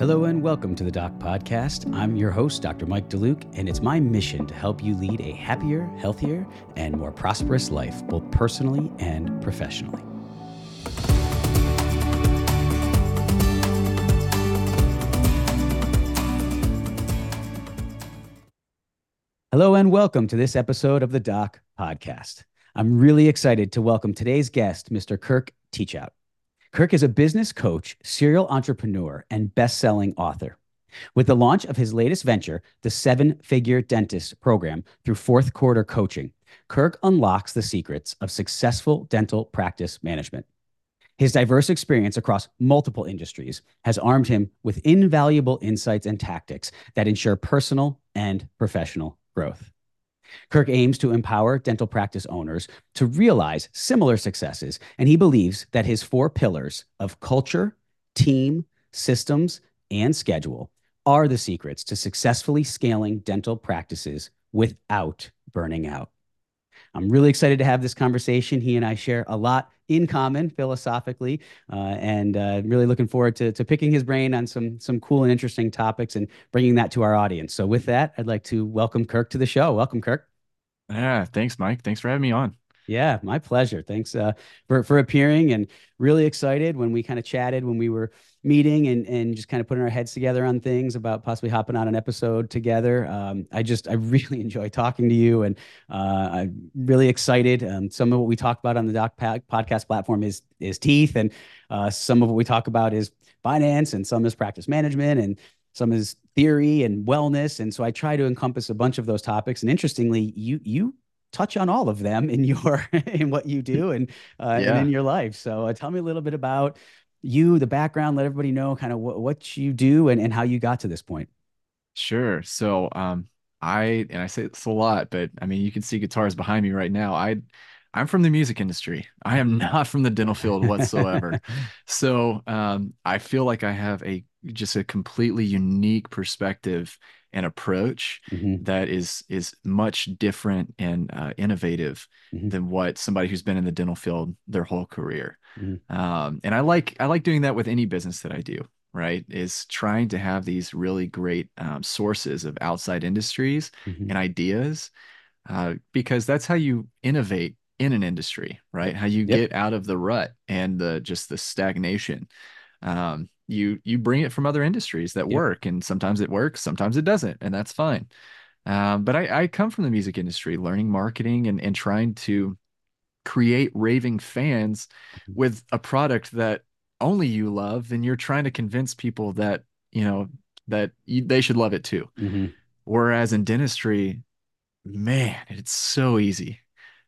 Hello and welcome to the Doc Podcast. I'm your host, Dr. Mike DeLuke, and it's my mission to help you lead a happier, healthier, and more prosperous life, both personally and professionally. Hello and welcome to this episode of the Doc Podcast. I'm really excited to welcome today's guest, Mr. Kirk Teachout. Kirk is a business coach, serial entrepreneur, and best-selling author. With the launch of his latest venture, the Seven Figure Dentist Program through Fourth Quarter Coaching, Kirk unlocks the secrets of successful dental practice management. His diverse experience across multiple industries has armed him with invaluable insights and tactics that ensure personal and professional growth. Kirk aims to empower dental practice owners to realize similar successes, and he believes that his four pillars of culture, team, systems, and schedule are the secrets to successfully scaling dental practices without burning out. I'm really excited to have this conversation. He and I share a lot in common philosophically, uh, and uh, really looking forward to, to picking his brain on some some cool and interesting topics and bringing that to our audience. So, with that, I'd like to welcome Kirk to the show. Welcome, Kirk. Yeah, thanks, Mike. Thanks for having me on. Yeah, my pleasure. Thanks uh, for for appearing, and really excited when we kind of chatted when we were meeting and and just kind of putting our heads together on things about possibly hopping on an episode together. Um, I just I really enjoy talking to you, and uh, I'm really excited. Um, some of what we talk about on the Doc podcast platform is is teeth, and uh, some of what we talk about is finance, and some is practice management, and some is theory and wellness. And so I try to encompass a bunch of those topics. And interestingly, you you touch on all of them in your in what you do and uh, yeah. and in your life. So uh, tell me a little bit about you, the background. Let everybody know kind of what, what you do and, and how you got to this point. Sure. So um, I and I say this a lot, but I mean you can see guitars behind me right now. I I'm from the music industry. I am not from the dental field whatsoever. so um, I feel like I have a just a completely unique perspective and approach mm-hmm. that is is much different and uh, innovative mm-hmm. than what somebody who's been in the dental field their whole career. Mm-hmm. Um, and I like I like doing that with any business that I do. Right, is trying to have these really great um, sources of outside industries mm-hmm. and ideas, uh, because that's how you innovate in an industry. Right, how you yep. get out of the rut and the just the stagnation. Um, you you bring it from other industries that work and sometimes it works sometimes it doesn't and that's fine um, but I, I come from the music industry learning marketing and, and trying to create raving fans mm-hmm. with a product that only you love and you're trying to convince people that you know that you, they should love it too mm-hmm. whereas in dentistry man it's so easy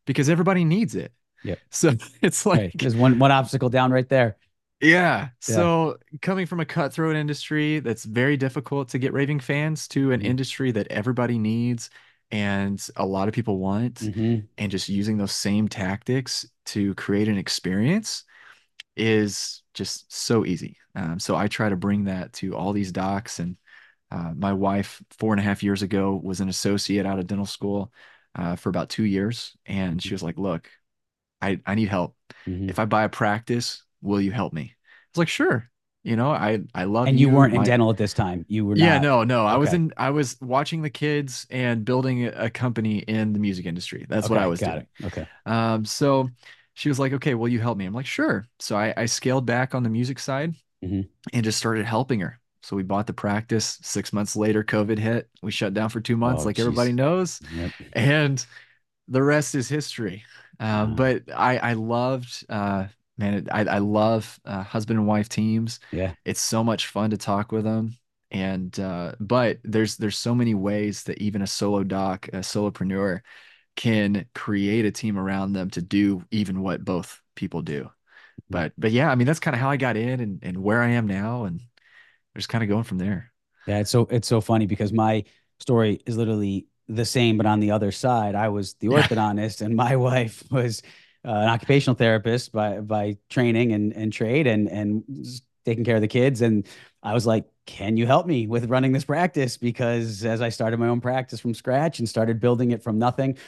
because everybody needs it yeah so it's like right. there's one one obstacle down right there yeah. So coming from a cutthroat industry that's very difficult to get raving fans to an mm-hmm. industry that everybody needs and a lot of people want, mm-hmm. and just using those same tactics to create an experience is just so easy. Um, so I try to bring that to all these docs. And uh, my wife, four and a half years ago, was an associate out of dental school uh, for about two years. And she mm-hmm. was like, Look, I, I need help. Mm-hmm. If I buy a practice, will you help me? I was like, sure. You know, I I love And you, you weren't in dental at this time. You were Yeah, no, no. Okay. I was in I was watching the kids and building a company in the music industry. That's okay, what I was doing. It. Okay. Um, so she was like, okay, will you help me? I'm like, sure. So I, I scaled back on the music side mm-hmm. and just started helping her. So we bought the practice. Six months later, COVID hit. We shut down for two months, oh, like geez. everybody knows. Yep. And the rest is history. Uh, But I, I loved uh, man, I, I love uh, husband and wife teams. Yeah. It's so much fun to talk with them. And, uh, but there's, there's so many ways that even a solo doc, a solopreneur can create a team around them to do even what both people do. But, but yeah, I mean, that's kind of how I got in and, and where I am now. And just kind of going from there. Yeah. It's so, it's so funny because my story is literally the same, but on the other side, I was the orthodontist and my wife was uh, an occupational therapist by by training and and trade and and taking care of the kids. And I was like can you help me with running this practice? Because as I started my own practice from scratch and started building it from nothing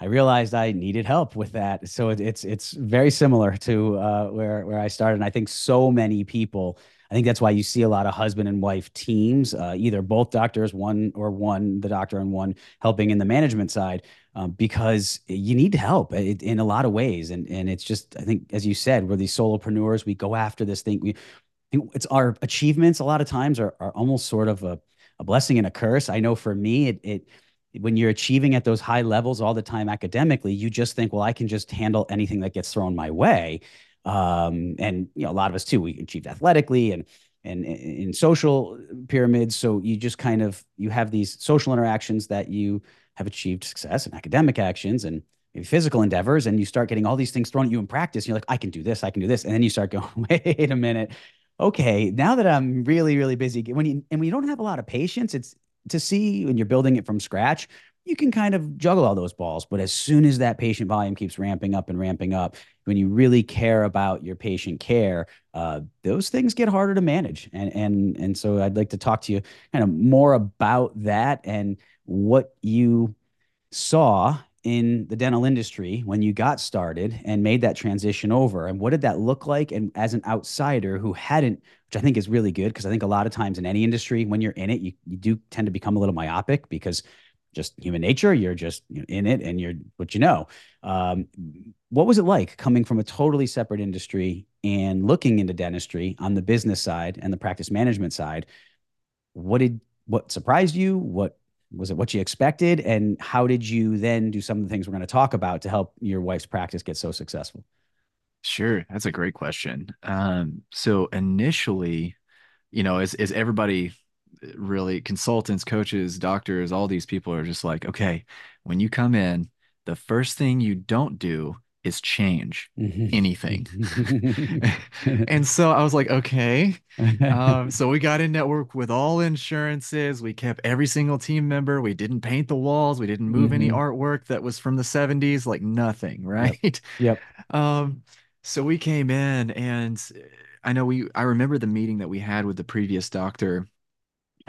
I realized I needed help with that. So it, it's it's very similar to uh, where where I started. And I think so many people I think that's why you see a lot of husband and wife teams, uh, either both doctors, one or one, the doctor and one helping in the management side, um, because you need help in a lot of ways. And and it's just, I think, as you said, we're these solopreneurs. We go after this thing. We it's our achievements a lot of times are, are almost sort of a, a blessing and a curse. I know for me, it, it when you're achieving at those high levels all the time academically, you just think, well, I can just handle anything that gets thrown my way. Um, and you know, a lot of us too, we achieved athletically and and in social pyramids. So you just kind of you have these social interactions that you have achieved success in academic actions and maybe physical endeavors, and you start getting all these things thrown at you in practice. You're like, I can do this, I can do this, and then you start going, wait a minute, okay, now that I'm really, really busy, when you and when you don't have a lot of patience, it's to see when you're building it from scratch, you can kind of juggle all those balls. But as soon as that patient volume keeps ramping up and ramping up, when you really care about your patient care, uh, those things get harder to manage. And and and so I'd like to talk to you kind of more about that and what you saw in the dental industry when you got started and made that transition over and what did that look like? And as an outsider who hadn't which i think is really good because i think a lot of times in any industry when you're in it you, you do tend to become a little myopic because just human nature you're just in it and you're what you know. Um, what was it like coming from a totally separate industry and looking into dentistry on the business side and the practice management side? What did what surprised you? What was it what you expected? And how did you then do some of the things we're going to talk about to help your wife's practice get so successful? Sure that's a great question. Um, so initially you know as, as everybody really consultants coaches doctors all these people are just like okay when you come in the first thing you don't do is change mm-hmm. anything. and so I was like, okay. Um, so we got in network with all insurances. We kept every single team member. We didn't paint the walls. We didn't move mm-hmm. any artwork that was from the 70s, like nothing, right? Yep. yep. Um, so we came in and I know we I remember the meeting that we had with the previous doctor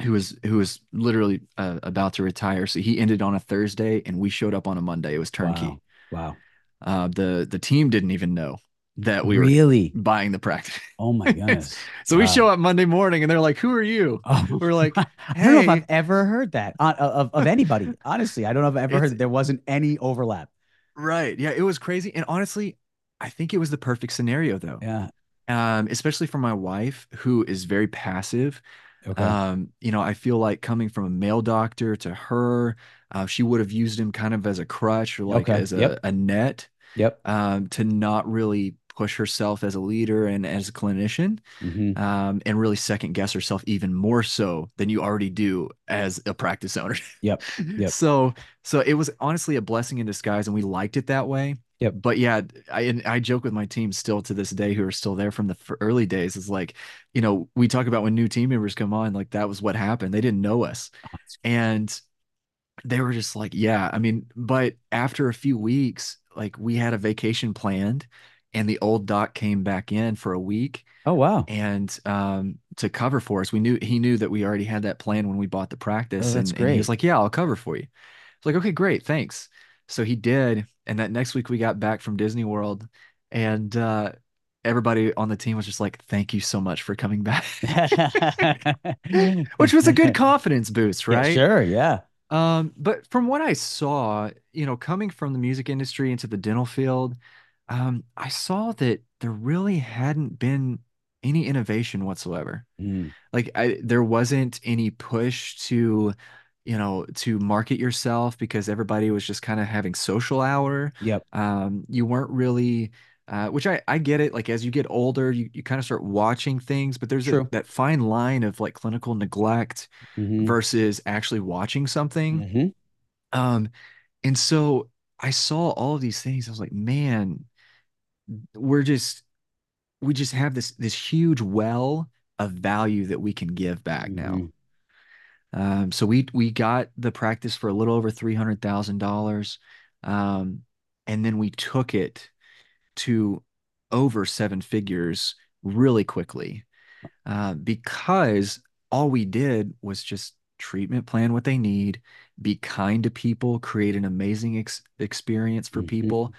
who was who was literally uh, about to retire. So he ended on a Thursday and we showed up on a Monday. It was turnkey. Wow. wow. Uh, the the team didn't even know that we really were buying the practice. Oh my goodness! so we show up Monday morning, and they're like, "Who are you?" Oh, we're like, hey. "I don't know if I've ever heard that uh, of of anybody." Honestly, I don't know if I've ever it's, heard that there wasn't any overlap. Right? Yeah, it was crazy, and honestly, I think it was the perfect scenario, though. Yeah. Um, especially for my wife, who is very passive. Okay. Um, you know, I feel like coming from a male doctor to her, uh, she would have used him kind of as a crutch or like okay. as a, yep. a net. Yep. Um, to not really push herself as a leader and as a clinician mm-hmm. um, and really second guess herself even more so than you already do as a practice owner yep yep so so it was honestly a blessing in disguise and we liked it that way yep but yeah i i joke with my team still to this day who are still there from the early days is like you know we talk about when new team members come on like that was what happened they didn't know us oh, and they were just like yeah i mean but after a few weeks like we had a vacation planned and the old doc came back in for a week. Oh wow. And um to cover for us. We knew he knew that we already had that plan when we bought the practice. Oh, that's and, great. And he was like, Yeah, I'll cover for you. It's like, okay, great, thanks. So he did. And that next week we got back from Disney World and uh everybody on the team was just like, thank you so much for coming back. Which was a good confidence boost, right? Yeah, sure, yeah. Um, but from what I saw, you know, coming from the music industry into the dental field, um, I saw that there really hadn't been any innovation whatsoever. Mm. Like I, there wasn't any push to, you know, to market yourself because everybody was just kind of having social hour. Yep. Um, you weren't really uh, which I, I get it. Like as you get older, you, you kind of start watching things, but there's a, that fine line of like clinical neglect mm-hmm. versus actually watching something. Mm-hmm. Um, and so I saw all of these things. I was like, man, we're just we just have this this huge well of value that we can give back mm-hmm. now. Um, so we we got the practice for a little over three hundred thousand um, dollars, and then we took it to over seven figures really quickly uh, because all we did was just treatment plan what they need, be kind to people, create an amazing ex- experience for mm-hmm. people.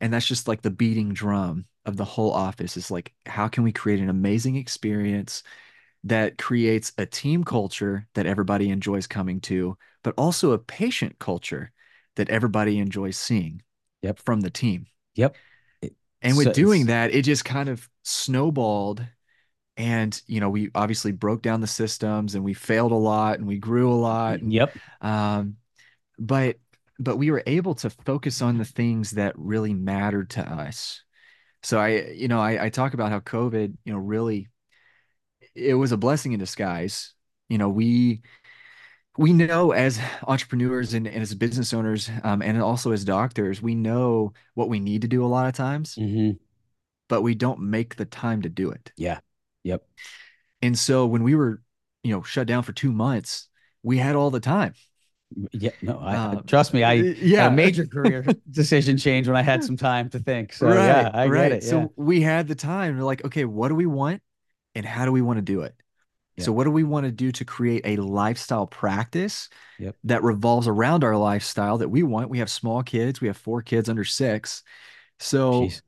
And that's just like the beating drum of the whole office is like, how can we create an amazing experience that creates a team culture that everybody enjoys coming to, but also a patient culture that everybody enjoys seeing Yep. from the team. Yep. And so with doing that, it just kind of snowballed. And, you know, we obviously broke down the systems and we failed a lot and we grew a lot. And, Yep. um, but but we were able to focus on the things that really mattered to us. So I, you know, I, I talk about how COVID, you know, really it was a blessing in disguise. You know, we we know as entrepreneurs and, and as business owners, um, and also as doctors, we know what we need to do a lot of times, hmm but we don't make the time to do it. Yeah. Yep. And so when we were, you know, shut down for two months, we had all the time. Yeah. No, I Um, trust me. I yeah, had a major career decision change when I had some time to think. So right, yeah, I right. get it. So we had the time. We're like, okay, what do we want, and how do we want to do it? So what do we want to do to create a lifestyle practice Yep. that revolves around our lifestyle that we want? We have small kids. We have four kids under six. So Jeez.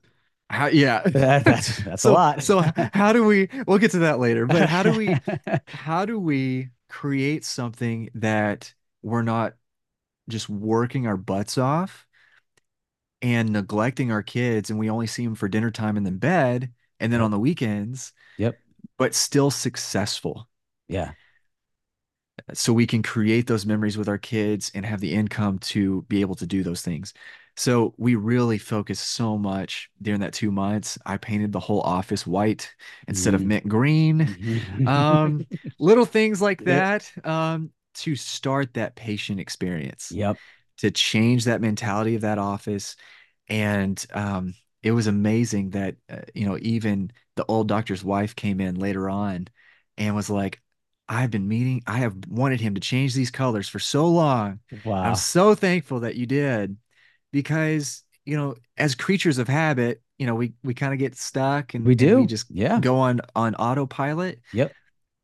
how? Yeah, That- that's that's so a lot. so how do we? We'll get to that later. But how do we? how do we create something that we're not just working our butts off and neglecting our kids and we only see them for dinner time and then bed and then on the weekends Yep. But still successful Yeah. so we can create those memories with our kids and have the income to be able to do those things so we really focused so much during that two months i painted the whole office white instead of Mhm. mint green Mhm. um little things like that um to start that patient experience Yep. to change that mentality of that office and um it was amazing that uh, you know even the old doctor's wife came in later on and was like I've been meeting I have wanted him to change these colors for so long Wow. I'm so thankful that you did because you know as creatures of habit you know we we kind of get stuck and We and do. we just Yeah. go on on autopilot Yep.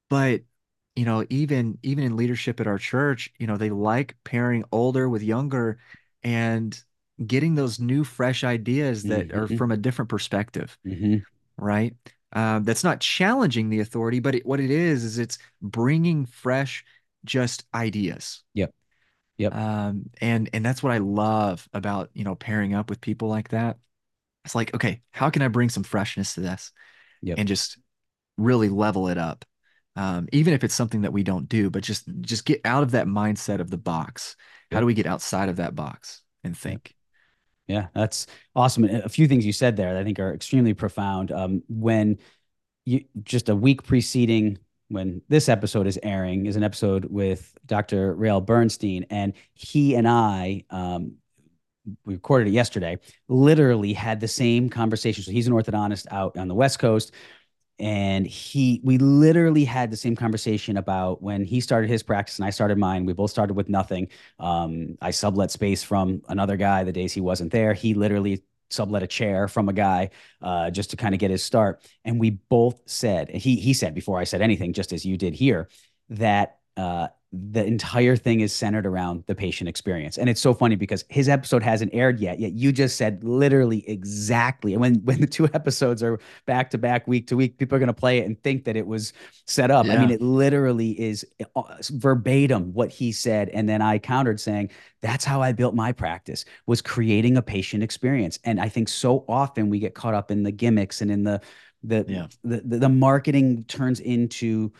but you know even even in leadership at our church you know they like pairing older with younger and getting those new fresh ideas that are Mhm. from a different perspective hmm right? Um, that's not challenging the authority but it, what it is is it's bringing fresh just ideas. Yep. Yep. um, and and that's what i love about you know pairing up with people like that. It's like okay how can i bring some freshness to this Yep. and just really level it up? Um, even if it's something that we don't do but just just get out of that mindset of the box. How do we get outside of that box and think Yeah, that's awesome. A few things you said there that I think are extremely profound. Um, when you just a week preceding when this episode is airing is an episode with Dr. Rael Bernstein, and he and I, um, we recorded it yesterday, literally had the same conversation. So he's an orthodontist out on the West Coast. And he, we literally had the same conversation about when he started his practice and I started mine. We both started with nothing. Um, I sublet space from another guy the days he wasn't there. He literally sublet a chair from a guy uh, just to kind of get his start. And we both said, he he said before I said anything, just as you did here, that uh, the entire thing is centered around the patient experience. And it's so funny because his episode hasn't aired yet, yet you just said literally exactly. And when when the two episodes are back to back, week to week, people are going to play it and think that it was set up. I mean, it literally is uh, verbatim what he said. And then I countered saying, that's how I built my practice was creating a patient experience. And I think so often we get caught up in the gimmicks and in the the Yeah. the, the, the marketing turns into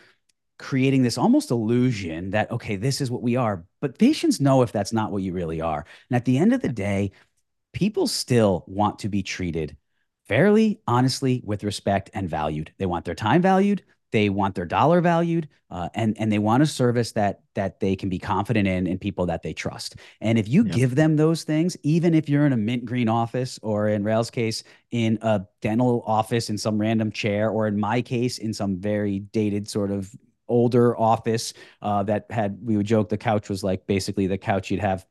creating this almost illusion that okay this is what we are. But patients know if that's not what you really are. And at the end of the day people still want to be treated fairly honestly with respect and valued. They want their time valued. They want their dollar valued uh, and and they want a service that that they can be confident in and people that they trust. And if you Yep. give them those things even if you're in a mint green office or in Rael's case in a dental office in some random chair or in my case in some very dated sort of older office uh, that had we would joke the couch was like basically the couch you'd have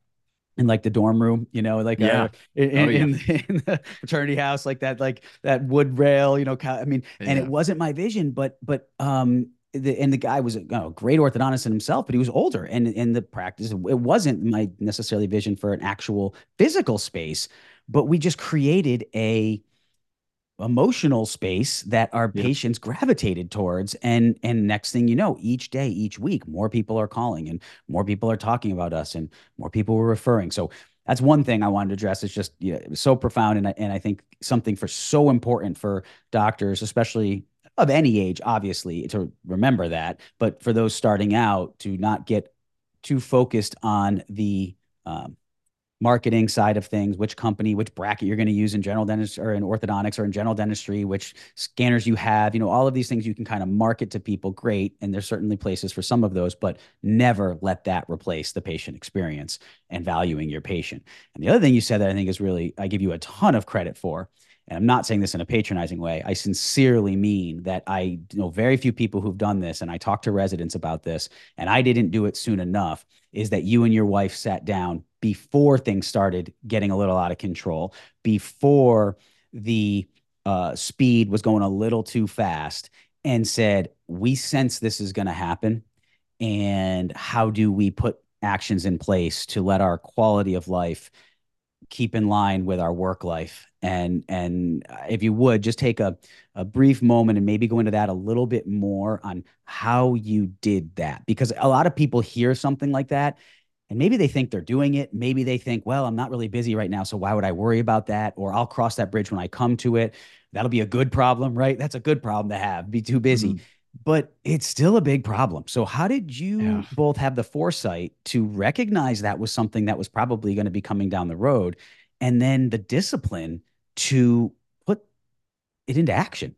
in like the dorm room, you know, like Yeah. uh, in, Oh, yeah. in, in the fraternity house, like that, like that wood rail, you know. I mean, and it wasn't my vision, but but um, the and the guy was a you know, great orthodontist in himself, but he was older, and in the practice, it wasn't my necessarily vision for an actual physical space, but we just created a emotional space that our patients gravitated towards and and next thing you know each day each week more people are calling and more people are talking about us and more people were referring so that's one thing I wanted to address. It's just yeah, it was so profound, and I, and I think something for so important for doctors, especially of any age, obviously, to remember that. But for those starting out, to not get too focused on the um, marketing side of things, which company, which bracket you're going to use in general dentistry or in orthodontics or in general dentistry, which scanners you have, you know, all of these things you can kind of market to people. Great. And there's certainly places for some of those, but never let that replace the patient experience and valuing your patient. And the other thing you said that I think is really, I give you a ton of credit for. And I'm not saying this in a patronizing way. I sincerely mean that I know very few people who've done this, and I talk to residents about this, and I didn't do it soon enough. Is that you and your wife sat down before things started getting a little out of control, before the uh, speed was going a little too fast, and said, We sense this is going to happen. And how do we put actions in place to let our quality of life keep in line with our work life. And and if you would just take a, a brief moment and maybe go into that a little bit more on how you did that. Because a lot of people hear something like that and maybe they think they're doing it. Maybe they think well i'm not really busy right now so why would i worry about that? Or i'll cross that bridge when i come to it. That'll be a good problem right? That's a good problem to have. Be too busy. Mm-hmm but it's still a big problem. So, how did you yeah. both have the foresight to recognize that was something that was probably going to be coming down the road, and then the discipline to put it into action?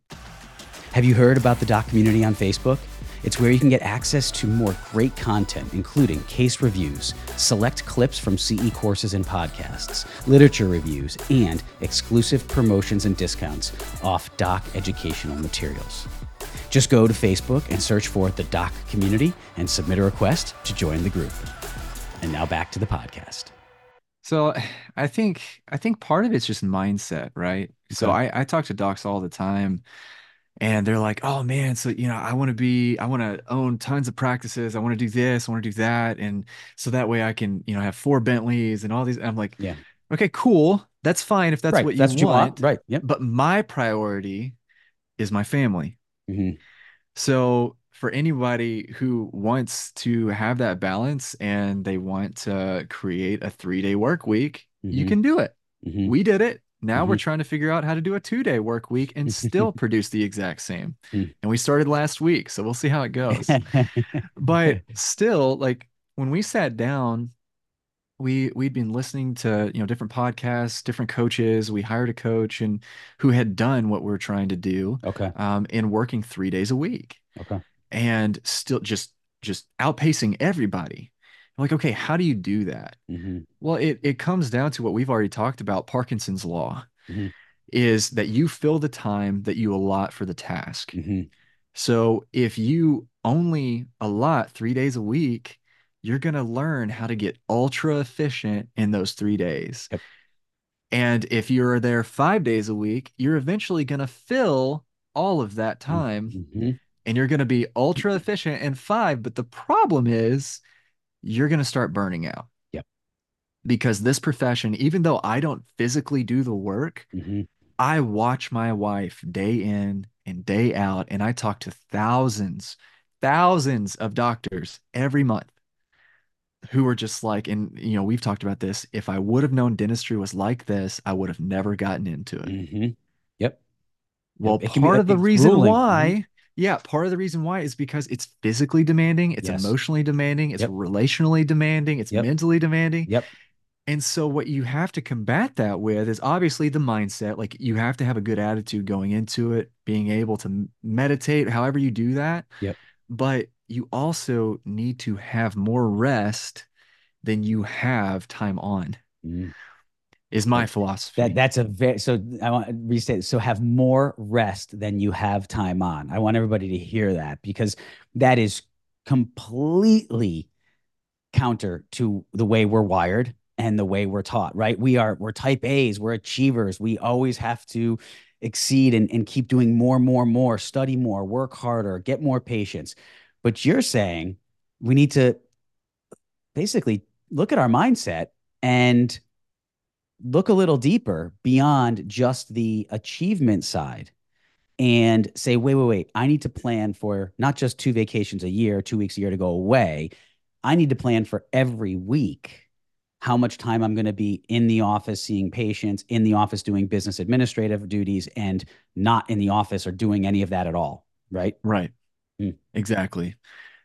Have you heard about the Doc community on Facebook? It's where you can get access to more great content, including case reviews, select clips from CE courses and podcasts, literature reviews, and exclusive promotions and discounts off Doc educational materials. Just go to Facebook and search for the Doc community and submit a request to join the group. And now back to the podcast. So I think I think part of it's just mindset, right? So I, I talk to docs all the time and they're like, oh man, so you know, I want to be, I want to own tons of practices. I want to do this, I want to do that. And so that way I can, you know, have four Bentleys and all these. I'm like, yeah, okay, cool. That's fine if that's right. what you that's want. What you want. Right. Yep. But my priority is my family. Mm-hmm. So for anybody who wants to have that balance and they want to create a three day work week, mm-hmm. you can do it. Mm-hmm. We did it. Now mm-hmm. we're trying to figure out how to do a two day work week and still produce the exact same. Mm. And we started last week. So we'll see how it goes. but still, like when we sat down, we we'd been listening to you know different podcasts different coaches we hired a coach and who had done what we're trying to do okay um in working three days a week okay and still just just outpacing everybody I'm like okay how do you do that mm-hmm. well it it comes down to what we've already talked about parkinson's law mm-hmm. is that you fill the time that you allot for the task mm-hmm. so if you only allot three days a week you're going to learn how to get ultra efficient in those three days. Yep. And if you're there five days a week, you're eventually going to fill all of that time mm-hmm. and you're going to be ultra efficient in five. But the problem is you're going to start burning out. Yep. Because this profession, even though I don't physically do the work, mm-hmm. I watch my wife day in and day out, and I talk to thousands, thousands of doctors every month who are just like, and you know, we've talked about this. If I would have known dentistry was like this, I would have never gotten into it. Mm-hmm. Yep. Well, it part be, of the reason grueling. why, mm-hmm. yeah, part of the reason why is because it's physically demanding, it's yes. emotionally demanding, it's yep. relationally demanding, it's yep. mentally demanding. Yep. And so, what you have to combat that with is obviously the mindset. Like, you have to have a good attitude going into it, being able to meditate, however you do that. Yep. But you also need to have more rest than you have time on. Mm. Is my philosophy. That that's a very so I want to restate so have more rest than you have time on. I want everybody to hear that because that is completely counter to the way we're wired and the way we're taught, right? We are we're type A's, we're achievers. We always have to exceed and, and keep doing more, more, more, study more, work harder, get more patience. But you're saying we need to basically look at our mindset and look a little deeper beyond just the achievement side and say, wait, wait, wait, I need to plan for not just two vacations a year, two weeks a year to go away. I need to plan for every week how much time I'm going to be in the office seeing patients, in the office doing business administrative duties, and not in the office or doing any of that at all. Right. Right. Mm. Exactly.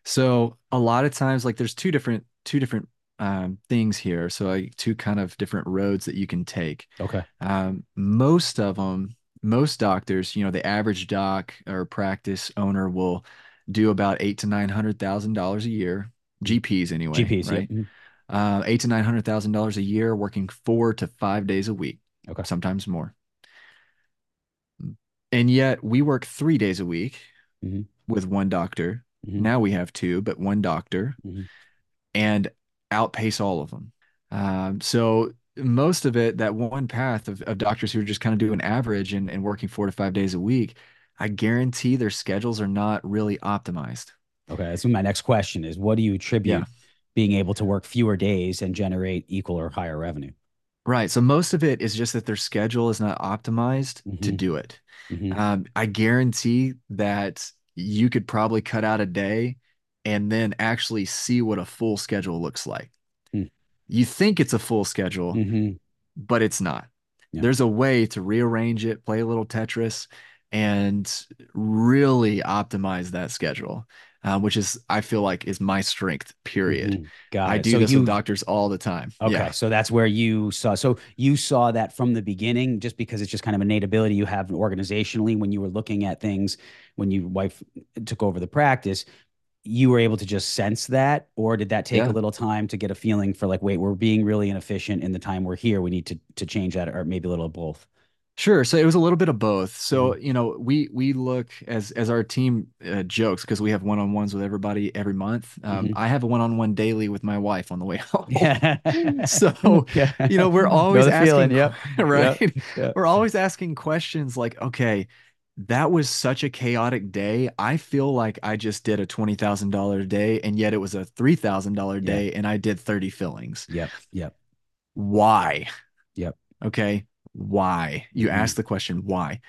So a lot of times, like there's two different two different um, things here. So like two kind of different roads that you can take. Okay. Um, most of them, most doctors, you know, the average doc or practice owner will do about eight to nine hundred thousand dollars a year. GPs anyway. GPs, right? Yeah. Mm-hmm. Uh, eight to nine hundred thousand dollars a year, working four to five days a week. Okay. Sometimes more. And yet we work three days a week mm-hmm. With one doctor. Mm-hmm. Now we have two, but one doctor. Mm-hmm. And outpace all of them. Um, so most of it, that one path of, of doctors who are just kind of doing average and, and working four to five days a week, I guarantee their schedules are not really optimized. Okay. So my next question is what do you attribute yeah. being able to work fewer days and generate equal or higher revenue? Right. So most of it is just that their schedule is not optimized mm-hmm. to do it. Mm-hmm. Um, I guarantee that you could probably cut out a day and then actually see what a full schedule looks like. Hmm. You think it's a full schedule, mm-hmm. but it's not. Yeah. There's a way to rearrange it, play a little Tetris, and really optimize that schedule. Uh, which is I feel like is my strength. Period. Mm-hmm. I do so this you, with doctors all the time. Okay, yeah. so that's where you saw. So you saw that from the beginning, just because it's just kind of innate ability you have organizationally when you were looking at things when your wife took over the practice you were able to just sense that or did that take yeah. a little time to get a feeling for like wait we're being really inefficient in the time we're here we need to to change that or maybe a little of both Sure. So it was a little bit of both. So mm-hmm. you know, we we look as as our team uh, jokes because we have one on ones with everybody every month. Um, mm-hmm. I have a one on one daily with my wife on the way home. Yeah. so yeah. you know, we're always asking, feeling, yep. right? Yep. Yep. We're always asking questions like, okay, that was such a chaotic day. I feel like I just did a $20,000 day and yet it was a $3,000 day and I did 30 fillings. Yep. Yep. Why? Yep. Okay. Why? You mm-hmm. ask the question, why?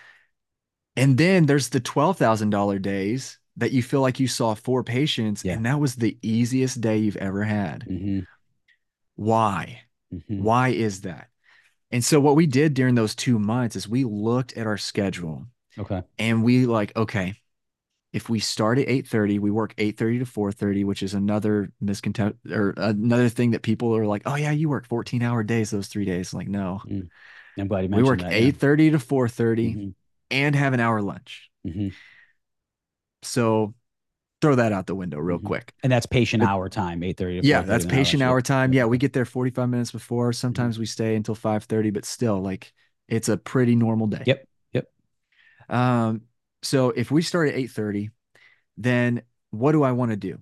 And then there's the $12,000 days that you feel like you saw four patients yeah. and that was the easiest day you've ever had. Mm-hmm. Why? Mm-hmm. Why is that? And so what we did during those two months is we looked at our schedule Okay. And we like, okay, if we start at 8:30, we work 8:30 to 4:30, which is another miscontent or another thing that people are like, oh yeah, you work 14 hour days those three days. I'm Like, no. Mm. I'm glad you mentioned we work 8:30 yeah. to 4:30 mm-hmm. and have an hour lunch. Mm-hmm. So throw that out the window real mm-hmm. quick. And that's patient but, hour time, 8:30 Yeah, that's patient hour, hour time. Yeah, we get there 45 minutes before. Sometimes mm-hmm. we stay until 5:30, but still like it's a pretty normal day. Yep. Yep. Um, so if we start at 8:30, then what do I want to do?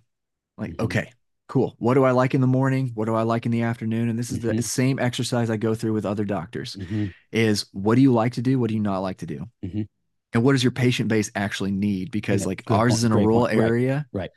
Like, mm-hmm. okay, cool. What do I like in the morning? What do I like in the afternoon? And this is mm-hmm. the same exercise I go through with other doctors mm-hmm. is what do you like to do? What do you not like to do? Mm-hmm. And what does your patient base actually need? Because yeah, like ours point, is in a rural point. area. Right. right.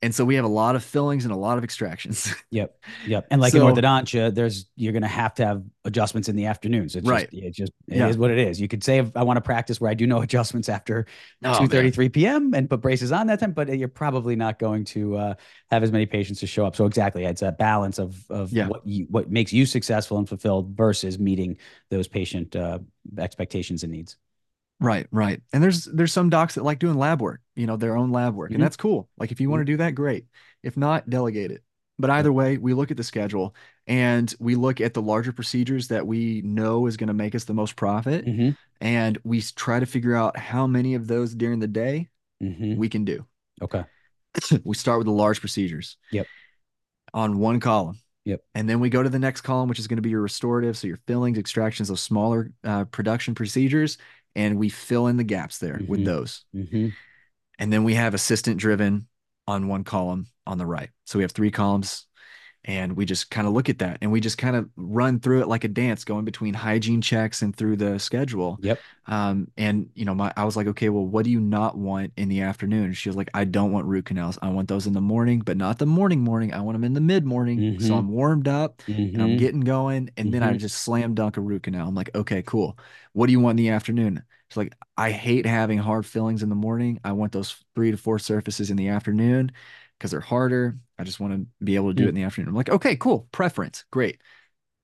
And so we have a lot of fillings and a lot of extractions. Yep. Yep. And like so, in orthodontia, there's you're gonna have to have adjustments in the afternoons. It's right. just it just it yeah. is what it is. You could say I want to practice where I do no adjustments after oh, 2 33 p.m. and put braces on that time, but you're probably not going to uh, have as many patients to show up. So exactly, it's a balance of of yeah. what you what makes you successful and fulfilled versus meeting those patient uh, expectations and needs. Right, right. And there's there's some docs that like doing lab work, you know, their own lab work, mm-hmm. and that's cool. Like if you want to mm-hmm. do that, great. If not, delegate it. But either way, we look at the schedule and we look at the larger procedures that we know is going to make us the most profit, mm-hmm. and we try to figure out how many of those during the day mm-hmm. we can do. Okay. we start with the large procedures. Yep. On one column. Yep. And then we go to the next column, which is going to be your restorative. So your fillings, extractions, those smaller uh, production procedures and we fill in the gaps there mm-hmm. with those. Mm-hmm. And then we have assistant driven on one column on the right. So we have three columns and we just kind of look at that and we just kind of run through it like a dance going between hygiene checks and through the schedule. Yep. um, and you know my i was like okay well what do you not want in the afternoon? She was like i don't want root canals. I want those in the morning but not the morning morning. I want them in the mid morning Mhm. so i'm warmed up and i'm Mhm. getting going and then i Mhm. just slam dunk a root canal. I'm like okay cool. What do you want in the afternoon? It's like i hate having hard fillings in the morning. I want those three to four surfaces in the afternoon because they're harder. I just want to be able to do Mm. it in the afternoon. I'm like, okay, cool, preference, great.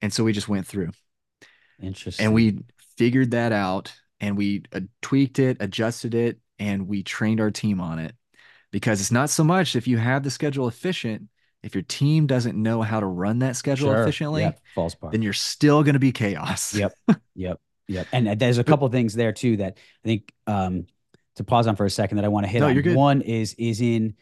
And so we just went through Interesting. and we figured that out and we uh, tweaked it, adjusted it, and we trained our team on it because it's not so much if you have the schedule efficient, if your team doesn't know how to run that schedule Sure. efficiently, Yep. False part. then you're still going to be chaos. Yep. Yep. Yep. And there's a couple things there too that I think um, to pause on for a second that I want to hit No, on. One is is in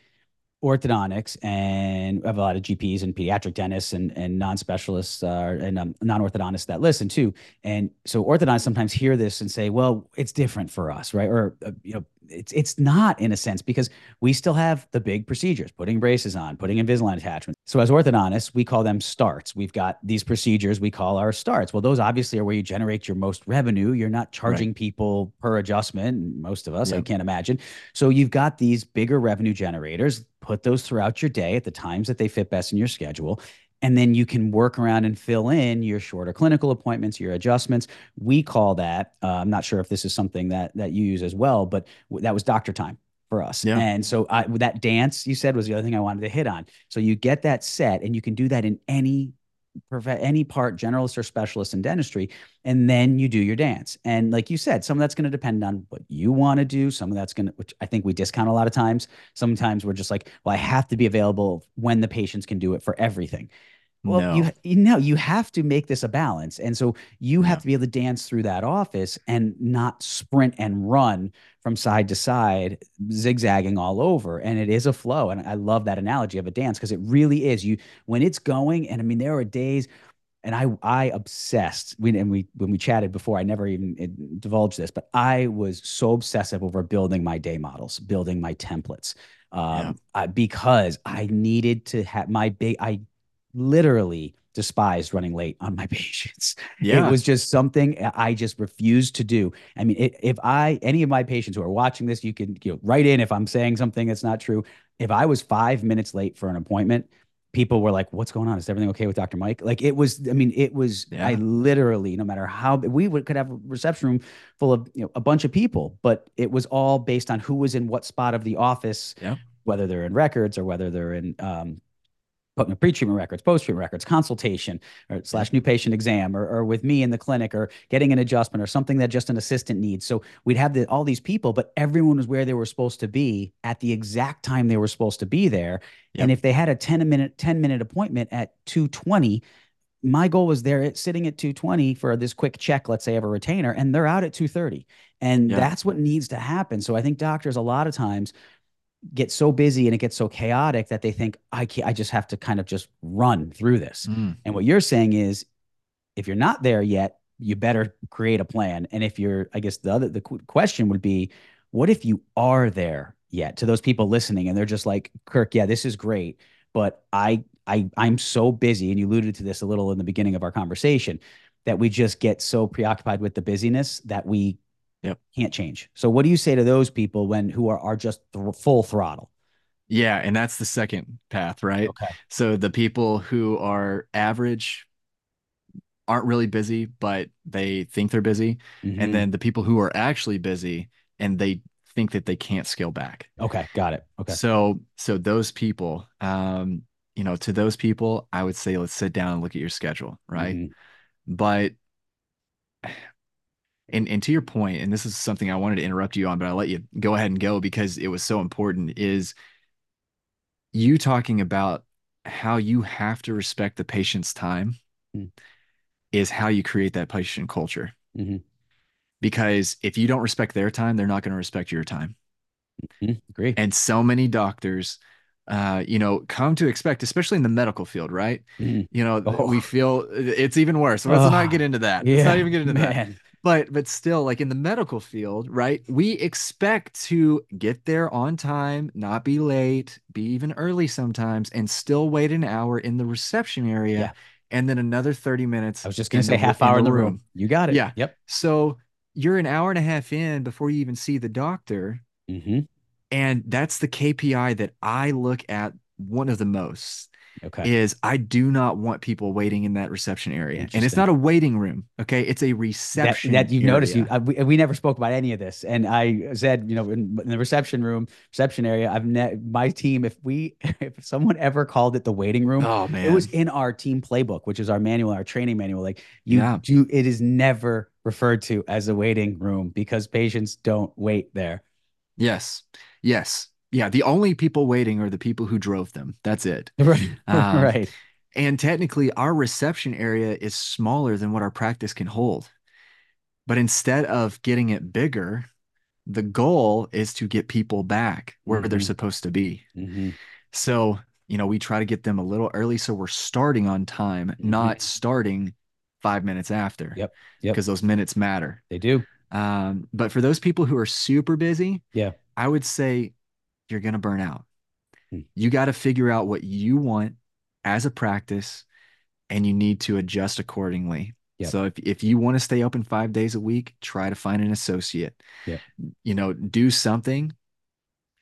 orthodontics, and we have a lot of GPs and pediatric dentists and and non-specialists uh, and um, non-orthodontists that listen too. And so orthodontists sometimes hear this and say, "Well, it's different for us, right?" Or uh, you know, it's it's not in a sense because we still have the big procedures, putting braces on, putting Invisalign attachments. So as orthodontists, we call them starts. We've got these procedures we call our starts. Well, those obviously are where you generate your most revenue. You're not charging people per adjustment. Most of us, I can't imagine. So you've got these bigger revenue generators. Put those throughout your day at the times that they fit best in your schedule. And then you can work around and fill in your shorter clinical appointments, your adjustments. We call that. Uh, I'm not sure if this is something that that you use as well, but that was doctor time for us. Yeah. And so I, that dance you said was the other thing I wanted to hit on. So you get that set, and you can do that in any any part, generalist or specialist in dentistry, and then you do your dance. And like you said, some of that's going to depend on what you want to do. Some of that's going to, which I think we discount a lot of times. Sometimes we're just like, well, I have to be available when the patients can do it for everything. Well, No. you you know you have to make this a balance, and so you have Yeah. to be able to dance through that office and not sprint and run from side to side, zigzagging all over. And it is a flow, and I love that analogy of a dance because it really is. You when it's going, and I mean there are days, and I I obsessed. We and we when we chatted before, I never even uh, divulged this, but I was so obsessive over building my day models, building my templates, um, Yeah. I- because I needed to have my big. I literally despised running late on my patients. Yeah. It was just something I just refused to do. I mean, it, if I, any of my patients who are watching this, you can you know, write in if I'm saying something that's not true. If I was five minutes late for an appointment, people were like, what's going on? Is everything okay with Dr. Mike? Like it was, I mean, it was, I literally, no matter how we would, could have a reception room full of, you know, a bunch of people, but it was all based on who was in what spot of the office, Yep. whether they're in records or whether they're in, um, pre-treatment records, post-treatment records, consultation or slash new patient exam, or, or with me in the clinic, or getting an adjustment, or something that just an assistant needs. So we'd have the, all these people, but everyone was where they were supposed to be at the exact time they were supposed to be there. And if they had a 10 minute 10 minute appointment at 220, my goal was they're sitting at 220 for this quick check, let's say of a retainer, and they're out at 230. And Yeah. that's what needs to happen. So I think doctors a lot of times get so busy and it gets so chaotic that they think I can't, I just have to kind of just run through this. Mm. And what you're saying is if you're not there yet, you better create a plan. And if you're, I guess the other the question would be, what if you are there yet? To those people listening, and they're just like, Kirk, yeah, this is great, but I I I'm so busy, and you alluded to this a little in the beginning of our conversation, that we just get so preoccupied with the busyness that we Yep. can't change. So what do you say to those people when who are are just thr full throttle? Yeah, and that's the second path, right? Okay. So the people who are average aren't really busy, but they think they're busy. Mhm. And then the people who are actually busy and they think that they can't scale back. okay, got it. Okay. So so those people, um, you know, to those people, I would say let's sit down and look at your schedule, right? Mhm. But and and to your point, and this is something I wanted to interrupt you on, but I'll let you go ahead and go because it was so important, is you talking about how you have to respect the patient's time Mm. is how you create that patient culture. Mhm. Because if you don't respect their time, they're not going to respect your time. Mhm. Agree. And so many doctors, uh, you know, come to expect, especially in the medical field, right? Mhm. You know, Oh. we feel it's even worse. Let's Oh, not get into that. Let's not even get into that. But but still like in the medical field right we expect to get there on time not be late be even early sometimes and still wait an hour in the reception area Yeah. and then another 30 minutes I was just gonna say the- half hour in the room. room. You got it. Yeah. Yep. so you're an hour and a half in before you even see the doctor hmm and that's the kpi that i look at one of the most Okay. is I do not want people waiting in that reception area. And it's not a waiting room. Okay. It's a reception. that you noticed you area. I, we, we never spoke about any of this and i said you know in, in the reception room reception area i've ne- my team if we if someone ever called it the waiting room Oh man. it was in our team playbook which is our manual our training manual like you Yeah. do it is never referred to as a waiting room because patients don't wait there yes. Yes. Yeah. The only people waiting are the people who drove them. That's it. right Um, right And technically, our reception area is smaller than what our practice can hold. But instead of getting it bigger, the goal is to get people back where they're Mhm. supposed to be. Mhm. So, you know, we try to get them a little early so we're starting on time, not starting five minutes after. Mm-hmm. Yep, yep. Because those minutes matter. they do Um, but for those people who are super busy, Yeah. I would say you're going to burn out. Hmm. You got to figure out what you want as a practice and you need to adjust accordingly. Yep. So if, if you want to stay open five days a week, try to find an associate. Yep. You know, do something.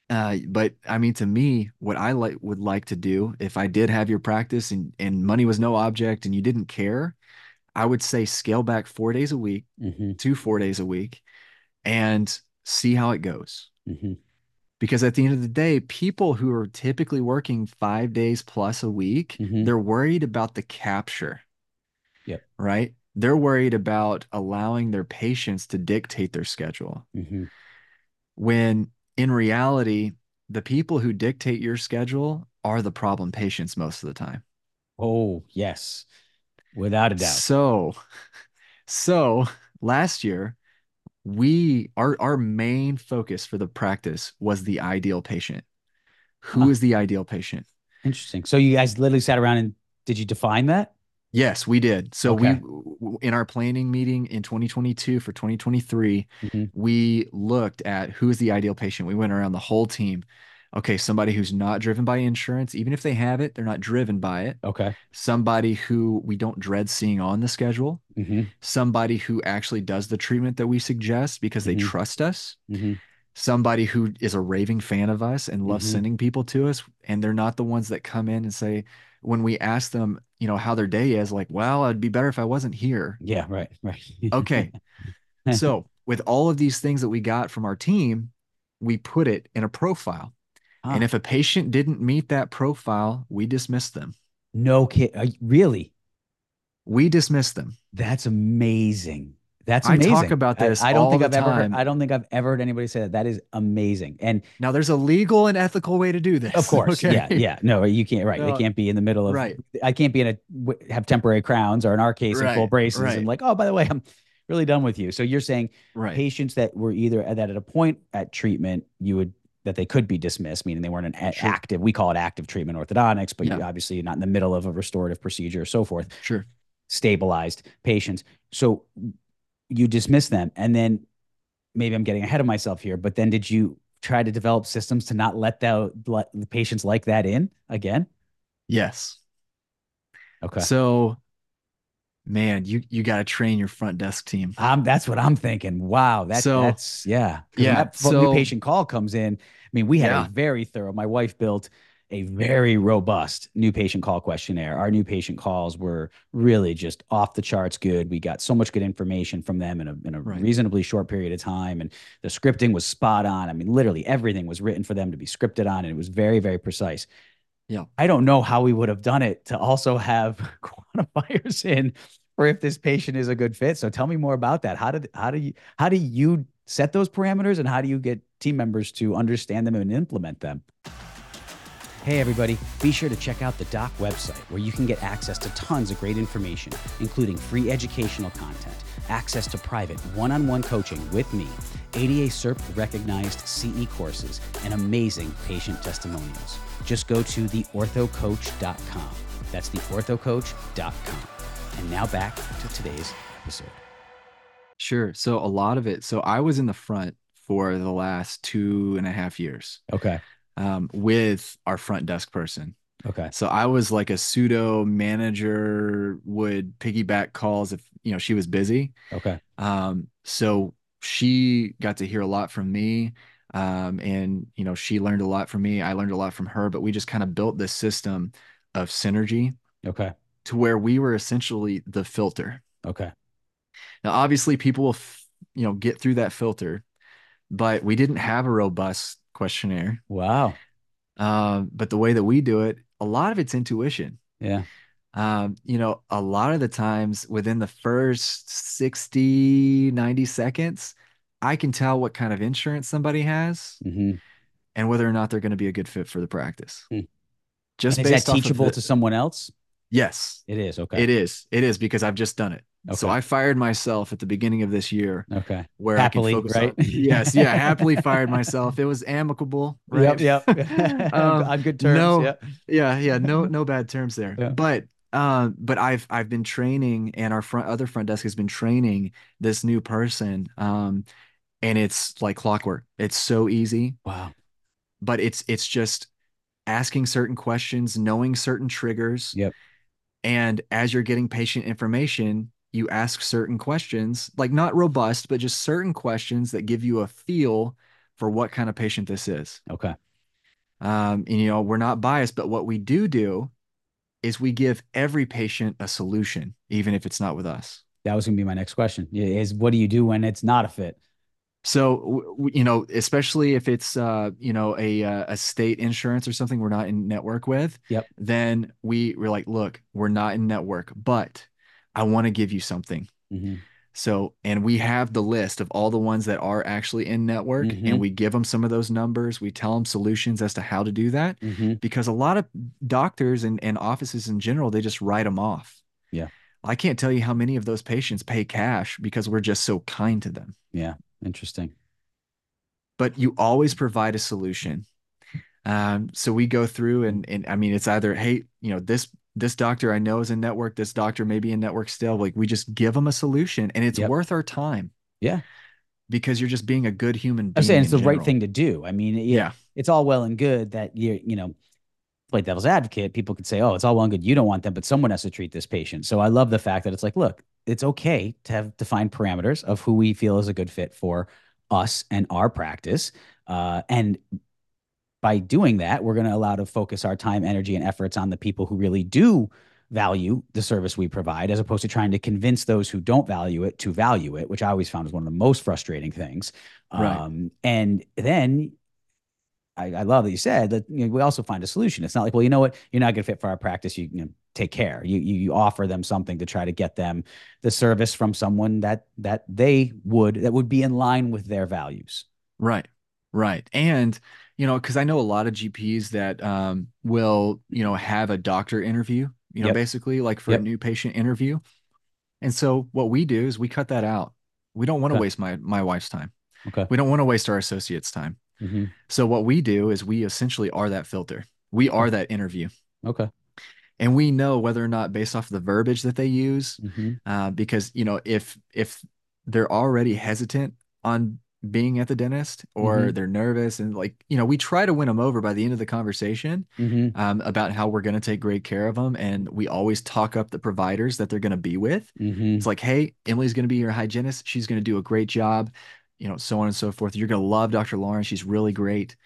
Uh, but I mean, to me, what I like would like to do if I did have your practice and, and money was no object and you didn't care, I would say scale back four days a week hmm to four days a week and see how it goes. hmm Because at the end of the day, people who are typically working five days plus a week, Mhm. they're worried about the capture. Yep. Right. They're worried about allowing their patients to dictate their schedule. hmm When in reality, the people who dictate your schedule are the problem patients most of the time. oh yes without a doubt So, so last year, we our our main focus for the practice was the ideal patient. Who is Huh. the ideal patient? interesting so you guys literally sat around and did you define that Yes, we did. So Okay. we in our planning meeting in 2022 for 2023, Mhm. we looked at who is the ideal patient. We went around the whole team. Okay, somebody who's not driven by insurance, even if they have it, they're not driven by it. okay Somebody who we don't dread seeing on the schedule. hmm somebody who actually does the treatment that we suggest because they Mhm. trust us, hmm somebody who is a raving fan of us and loves Mhm. sending people to us. And they're not the ones that come in and say, when we ask them, you know, how their day is, like, well, it'd be better if I wasn't here. yeah right right Okay. so, with all of these things that we got from our team, we put it in a profile. Ah, And if a patient didn't meet that profile, we dismissed them. no kid really We dismissed them. That's amazing. That's amazing. I talk about I- this I, don't all think the I've ever. Heard. I don't think I've ever heard anybody say that. That is amazing. And Now, there's a legal and ethical way to do this. of course, okay? yeah, yeah. No, you can't. Right, they can't be in the middle of. Right. I can't be in a have temporary crowns or in our case in full braces right. and like, oh, by the way, I'm really done with you. So you're saying Right. patients that were either that at a point at treatment you would that they could be dismissed, meaning they weren't an a- Sure. active. We call it active treatment orthodontics, but Yeah. obviously you're not in the middle of a restorative procedure or so forth. Sure. stabilized patients. So you dismiss them. And then maybe I'm getting ahead of myself here, but then did you try to develop systems to not let the, let the patients like that in again? Yes. Okay. So, man, you you got to train your front desk team. Um, that's what I'm thinking. Wow. That's, So- that's, yeah. Yeah, That fo- new patient call comes in. I mean, we had Yeah. a very thorough, my wife built a very robust new patient call questionnaire. Our new patient calls were really just off the charts good. We got so much good information from them in a, in a Right. reasonably short period of time. And the scripting was spot on. I mean, literally everything was written for them to be scripted on, and it was very, very precise. Yeah. I don't know how we would have done it to also have quantifiers in for if this patient is a good fit. So tell me more about that. How did how do you how do you set those parameters and how do you get team members to understand them and implement them? Hey everybody, be sure to check out the Doc website where you can get access to tons of great information, including free educational content, access to private one-on-one coaching with me, ADA CERP recognized CE courses, and amazing patient testimonials. Just go to theorthocoach.com. That's theorthocoach.com. And now back to today's episode. Sure. So a lot of it. So I was in the front for the last two and a half years Okay. um, with our front desk person. Okay. So I was like a pseudo manager, would piggyback calls if you know she was busy. Okay. Um, so she got to hear a lot from me. Um, and you know, she learned a lot from me. I learned a lot from her, but we just kind of built this system of synergy Okay. to where we were essentially the filter. Okay. Now, obviously, people will, f- you know, get through that filter, but we didn't have a robust questionnaire. Wow. Um, but the way that we do it, a lot of it's intuition. Yeah. Um, you know, a lot of the times within the first 60, 90 seconds, I can tell what kind of insurance somebody has hmm and whether or not they're going to be a good fit for the practice. Hmm. Just And is that based off of teachable the- to someone else? yes, It is. Okay. it is. It is because I've just done it. So I fired myself at the beginning of this year Okay. where Happily, I can focus right? on- yes, yeah, happily fired myself. It was amicable, right? Yep. Yep. Um, On good terms. no, yeah. yeah, yeah, no, no bad terms there. Yeah. But um, but I've I've been training, and our front other front desk has been training this new person. Um, and it's like clockwork. It's so easy, Wow. but it's it's just asking certain questions, knowing certain triggers. Yep. And as you're getting patient information, you ask certain questions, like not robust, but just certain questions that give you a feel for what kind of patient this is. Okay. Um, and you know, we're not biased, but what we do do is we give every patient a solution, even if it's not with us. That was going to be my next question. Is what do you do when it's not a fit? So, you know, especially if it's, uh, you know, a uh, a state insurance or something we're not in network with, Yep. then we we're like, look, we're not in network, but I want to give you something. hmm So, and we have the list of all the ones that are actually in network, Mhm. and we give them some of those numbers. We tell them solutions as to how to do that. hmm because a lot of doctors and, and offices in general, they just write them off. Yeah. I can't tell you how many of those patients pay cash because we're just so kind to them. Yeah. Interesting. But you always provide a solution. Um, so we go through and and I mean it's either, hey, you know, this this doctor I know is in network, this doctor may be in network still. Like we just give them a solution and it's Yep. worth our time. Yeah. Because you're just being a good human being. I'm saying it's the right thing to do. I mean, yeah, Yeah. it's all well and good that you you know play devil's advocate. People could say, "Oh, it's all well and good. You don't want them, but someone has to treat this patient." So I love the fact that it's like, look, it's okay to have defined parameters of who we feel is a good fit for us and our practice, uh, and by doing that, we're going to allow to focus our time, energy, and efforts on the people who really do value the service we provide, as opposed to trying to convince those who don't value it to value it, which I always found was one of the most frustrating things. Right. Um, and then I, I love that you said that you know, we also find a solution. It's not like, well, you know what, you're not a good fit for our practice. You, you know, take care. You, you you offer them something to try to get them the service from someone that that they would that would be in line with their values. Right. Right. And, you know, because I know a lot of GPs that um, will, you know, have a doctor interview, you know, Yep. basically like for Yep. a new patient interview. And so what we do is we cut that out. We don't want to Okay. waste my my wife's time. Okay. We don't want to waste our associates' time. hmm So what we do is we essentially are that filter. We are that interview. Okay. And we know whether or not based off the verbiage that they use, hmm uh, because you know if if they're already hesitant on being at the dentist or Mhm. they're nervous and like you know we try to win them over by the end of the conversation hmm um, about how we're going to take great care of them and we always talk up the providers that they're going to be with. Hmm it's like hey emily's going to be your hygienist. She's going to do a great job you know so on and so forth. You're going to love dr lauren she's really great.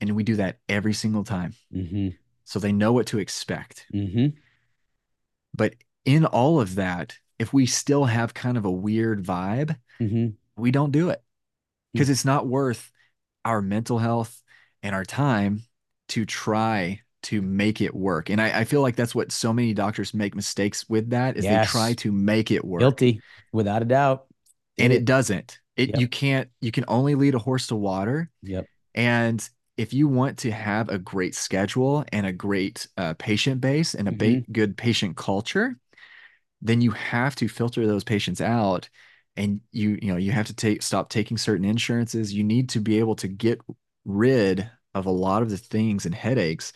And we do that every single time. Hmm so they know what to expect hmm but in all of that if we still have kind of a weird vibe hmm we don't do it because it's not worth our mental health and our time to try to make it work. And I, I feel like that's what so many doctors make mistakes with that is Yes. they try to make it work. Guilty, without a doubt. And Did it doesn't. It Yep. you can't you can only lead a horse to water. Yep. And if you want to have a great schedule and a great uh, patient base and a ba- good patient culture, then you have to filter those patients out and you you know you have to take stop taking certain insurances. You need to be able to get rid of a lot of the things and headaches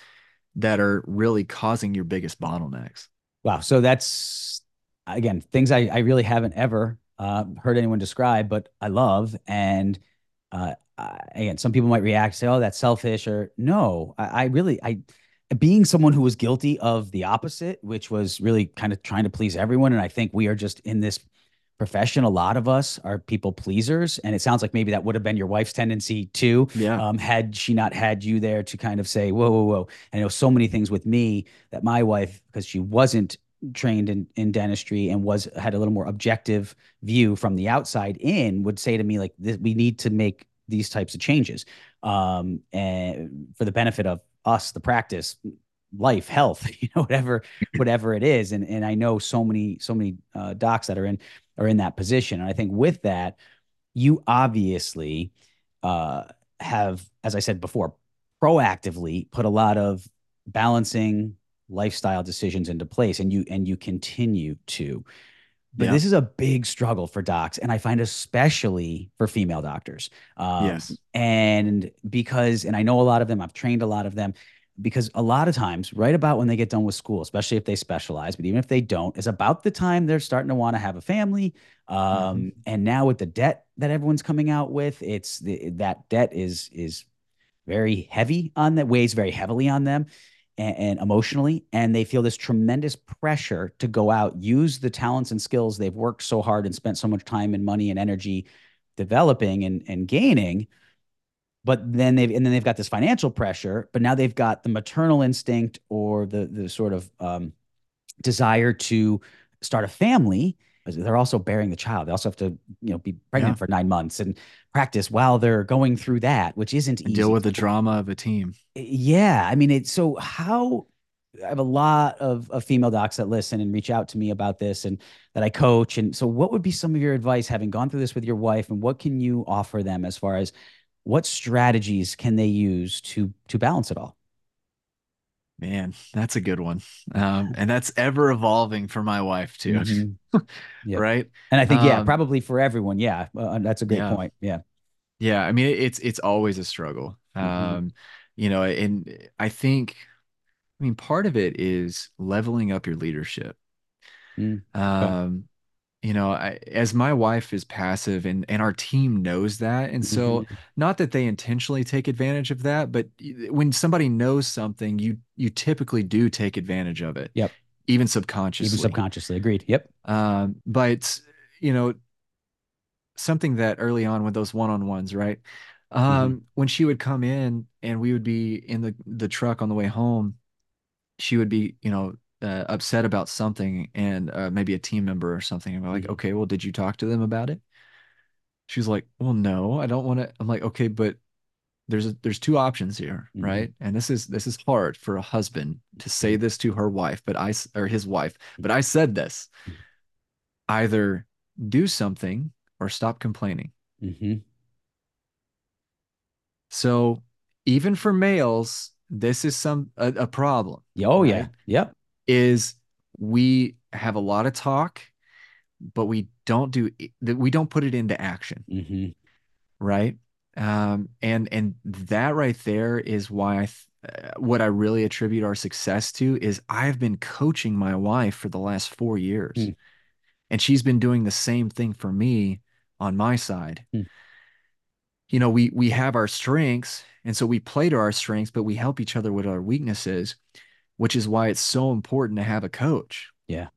that are really causing your biggest bottlenecks. Wow. So that's again things I, I really haven't ever uh, heard anyone describe, but I love. And uh, again, some people might react, say, "Oh, that's selfish," or no. I, I really, I being someone who was guilty of the opposite, which was really kind of trying to please everyone, and I think we are just in this profession a lot of us are people pleasers and it sounds like maybe that would have been your wife's tendency too yeah um, had she not had you there to kind of say whoa whoa whoa and there was so many things with me that my wife because she wasn't trained in, in dentistry and was had a little more objective view from the outside in would say to me like this, we need to make these types of changes. Um, and for the benefit of us the practice life health you know whatever whatever it is. And and i know so many so many uh, docs that are in are in that position. And i think with that you obviously uh, have as i said before proactively put a lot of balancing lifestyle decisions into place and you and you continue to but yeah. this is a big struggle for docs and i find especially for female doctors um, yes and because and i know a lot of them i've trained a lot of them because a lot of times right about when they get done with school especially if they specialize but even if they don't is about the time they're starting to want to have a family um, mm-hmm. and now with the debt that everyone's coming out with it's the, that debt is is very heavy on that weighs very heavily on them and, and, emotionally and they feel this tremendous pressure to go out use the talents and skills they've worked so hard and spent so much time and money and energy developing and, and gaining but then they've and then they've got this financial pressure but now they've got the maternal instinct or the the sort of um, desire to start a family they're also bearing the child they also have to you know be pregnant yeah. for nine months and practice while they're going through that which isn't easy deal with the drama of a team yeah i mean it's so how I have a lot of, of female docs that listen and reach out to me about this and that I coach. And so, what would be some of your advice having gone through this with your wife? And what can you offer them as far as what strategies can they use to to balance it all? Man, that's a good one. Um, and that's ever evolving for my wife too. Mm-hmm. Yep. right. And I think, yeah, um, probably for everyone. Yeah. Uh, that's a great yeah. point. Yeah. Yeah. I mean, it's, it's always a struggle. Mm-hmm. Um, you know, and I think, I mean, part of it is leveling up your leadership. Mm. Um, you know I, as my wife is passive and and our team knows that and so mm-hmm. not that they intentionally take advantage of that but when somebody knows something you you typically do take advantage of it yep even subconsciously even subconsciously agreed yep um but you know something that early on with those one-on-ones right um mm-hmm. when she would come in and we would be in the the truck on the way home she would be you know uh, upset about something and uh, maybe a team member or something. And we're like, mm-hmm. okay, well, did you talk to them about it? She's like, well, no, I don't want to. I'm like, okay, but there's a, there's two options here, mm-hmm. right? And this is this is hard for a husband to say mm-hmm. this to her wife, but I or his wife, but I said this: mm-hmm. either do something or stop complaining. Mm-hmm. So even for males, this is some a, a problem. Oh right? yeah, yep is we have a lot of talk, but we don't do we don't put it into action. Mm-hmm. Right. Um, and and that right there is why I th- uh, what I really attribute our success to is I've been coaching my wife for the last four years, mm. and she's been doing the same thing for me on my side. Mm. You know, we we have our strengths, and so we play to our strengths, but we help each other with our weaknesses which is why it's so important to have a coach. Yeah.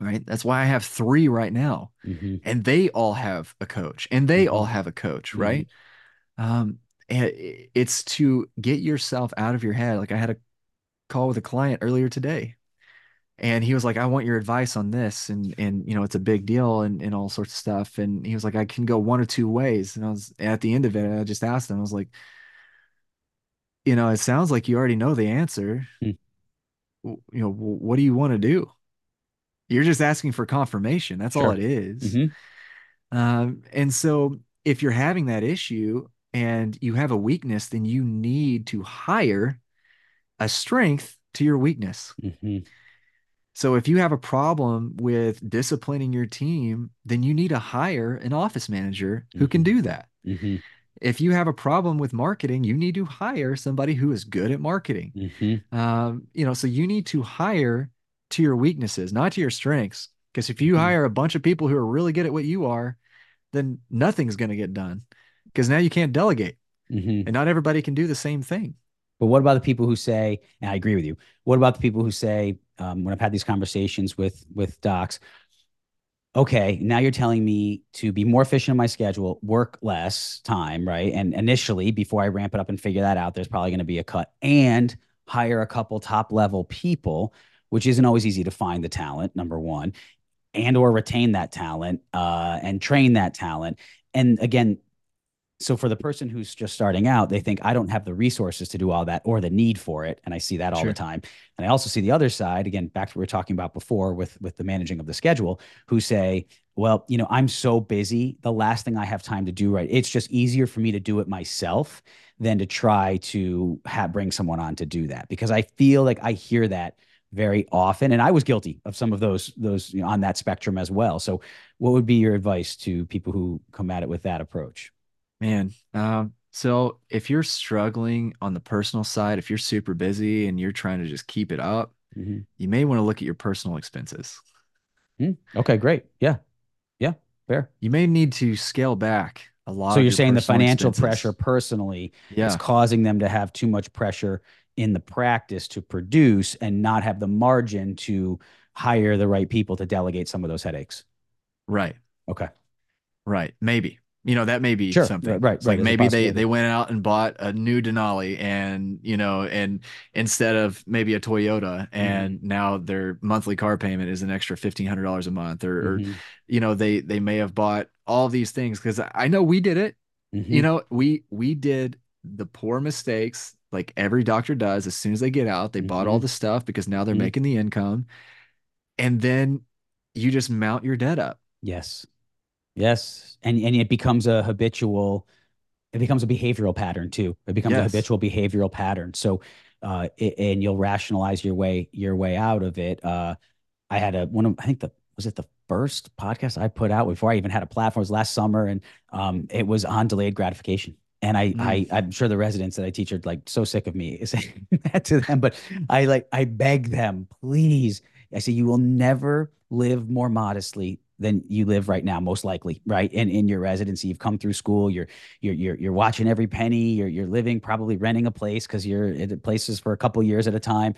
Right. That's why I have three right now. Mm-hmm. And they all have a coach and they mm-hmm. all have a coach. Mm-hmm. Right. Um, and it's to get yourself out of your head. Like I had a call with a client earlier today and he was like, I want your advice on this. And, and, you know, it's a big deal and, and all sorts of stuff. And he was like, I can go one or two ways. And I was at the end of it, I just asked him, I was like, you know, it sounds like you already know the answer. Mm you know, what do you want to do? You're just asking for confirmation. That's sure. all it is. Mm-hmm. Um, and so if you're having that issue and you have a weakness, then you need to hire a strength to your weakness. Mm-hmm. So if you have a problem with disciplining your team, then you need to hire an office manager who mm-hmm. can do that. Mm-hmm if you have a problem with marketing, you need to hire somebody who is good at marketing. Mm-hmm. Um, you know, so you need to hire to your weaknesses, not to your strengths. Because if you Mhm. hire a bunch of people who are really good at what you are, then nothing's going to get done because now you can't delegate Mhm. and not everybody can do the same thing. But what about the people who say, and I agree with you, what about the people who say, um, when I've had these conversations with with docs, okay, now you're telling me to be more efficient in my schedule, work less time, right? And initially, before I ramp it up and figure that out, there's probably going to be a cut and hire a couple top level people, which isn't always easy to find the talent, number one, and or retain that talent uh, and train that talent. And again, so for the person who's just starting out, they think I don't have the resources to do all that or the need for it, and I see that all Sure. the time. And I also see the other side again, back to what we were talking about before with with the managing of the schedule, who say, "Well, you know, I'm so busy. The last thing I have time to do right. It's just easier for me to do it myself than to try to have bring someone on to do that because I feel like I hear that." very often and i was guilty of some of those those you know, on that spectrum as well so what would be your advice to people who come at it with that approach Man, um, so if you're struggling on the personal side, if you're super busy and you're trying to just keep it up, Mhm. you may want to look at your personal expenses. Mm, Okay, great. Yeah. Yeah. Fair. You may need to scale back a lot So you're your saying the financial expenses. pressure personally is causing them to have too much pressure in the practice to produce and not have the margin to hire the right people to delegate some of those headaches. right, Okay. right. Maybe. You know, that may be Sure. something. Right, right, It's like maybe they they went out and bought a new Denali and, you know, and instead of maybe a Toyota Mm-hmm. and now their monthly car payment is an extra $1,500 a month or, or Mhm. you know, they they may have bought all these things because I know we did it. Mhm. you know we we did the poor mistakes like every doctor does as soon as they get out they bought all Mhm. the stuff because now they're Mhm. making the income and then you just mount your debt up Yes. Yes. And and it becomes a habitual it becomes a behavioral pattern too. It becomes a habitual behavioral pattern. So uh it, and you'll rationalize your way your way out of it. Uh I had a one of I think the was it the first podcast I put out before I even had a platform it was last summer and um it was on delayed gratification. And I, Mm. I, I'm sure the residents that I teach are like so sick of me saying that to them, but I like, I beg them, please. I say, you will never live more modestly than you live right now, most likely, right? In in your residency, you've come through school, you're you're you're you're watching every penny, you're you're living, probably renting a place because you're at places for a couple years at a time.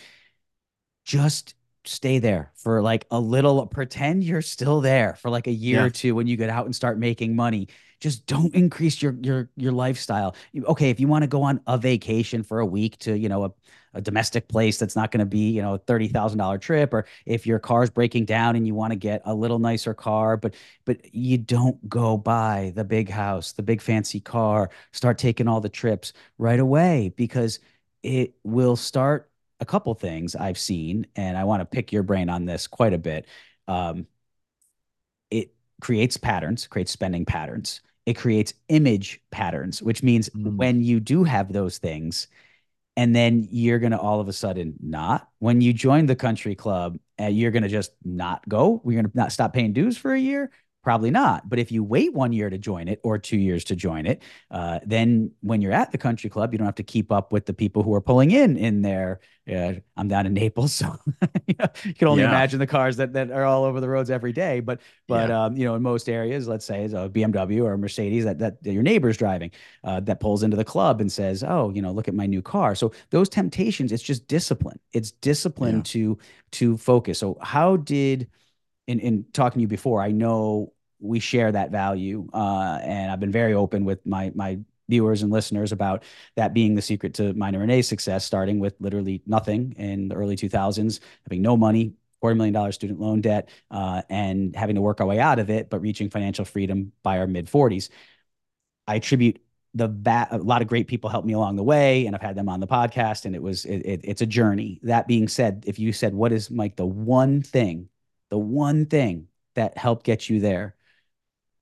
Just stay there for like a little, pretend you're still there for like a year Yeah. or two when you get out and start making money. Just don't increase your your your lifestyle. Okay, if you want to go on a vacation for a week to, you know, a a domestic place that's not going to be, you know, a $30,000 trip or if your car's breaking down and you want to get a little nicer car, but but you don't go buy the big house, the big fancy car, start taking all the trips right away because it will start a couple things I've seen and I want to pick your brain on this quite a bit. Um, it creates patterns, creates spending patterns. It creates image patterns, which means Mm. when you do have those things, and then you're going to all of a sudden not when you join the country club and you're going to just not go we're going to not stop paying dues for a year probably not but if you wait one year to join it or two years to join it uh, then when you're at the country club you don't have to keep up with the people who are pulling in in there uh, i'm down in naples so you, know, you can only Yeah. imagine the cars that, that are all over the roads every day but but Yeah. um, you know in most areas let's say it's a bmw or a mercedes that, that, that your neighbor's driving uh, that pulls into the club and says, "Oh, you know, look at my new car." So those temptations, it's just discipline. It's discipline Yeah. to to focus. So how did in in talking to you before, I know we share that value, uh, and I've been very open with my my viewers and listeners about that being the secret to minor and Renee's success, starting with literally nothing in the early 2000s, having no money. Quarter million dollar student loan debt, uh, and having to work our way out of it, but reaching financial freedom by our mid 40s. I attribute the va- a lot of great people helped me along the way, and I've had them on the podcast, and it was it, it, it's a journey. That being said, if you said what is Mike the one thing, the one thing that helped get you there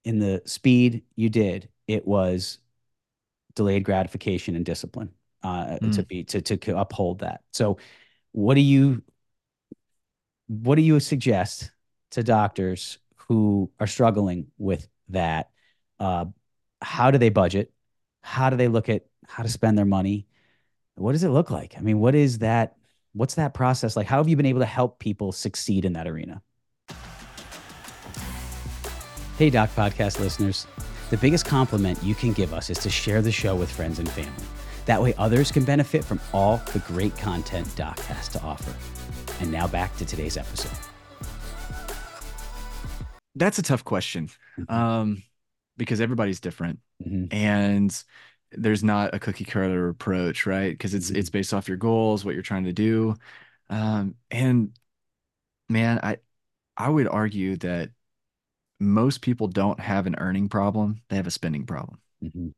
in the speed you did, it was delayed gratification and discipline uh, to Mm. be to to uphold that. So, what do you what do you suggest to doctors who are struggling with that? Uh, how do they budget? How do they look at how to spend their money? What does it look like? I mean, what is that? What's that process like? How have you been able to help people succeed in that arena? Hey, Doc Podcast listeners. The biggest compliment you can give us is to share the show with friends and family. That way, others can benefit from all the great content Doc has to offer. And now back to today's episode. That's a tough question Mhm. um, because everybody's different Mhm. and there's not a cookie cutter approach, right? Because it's Mhm. it's based off your goals, what you're trying to do. Um, and man, I I would argue that most people don't have an earning problem, they have a spending problem. Mhm.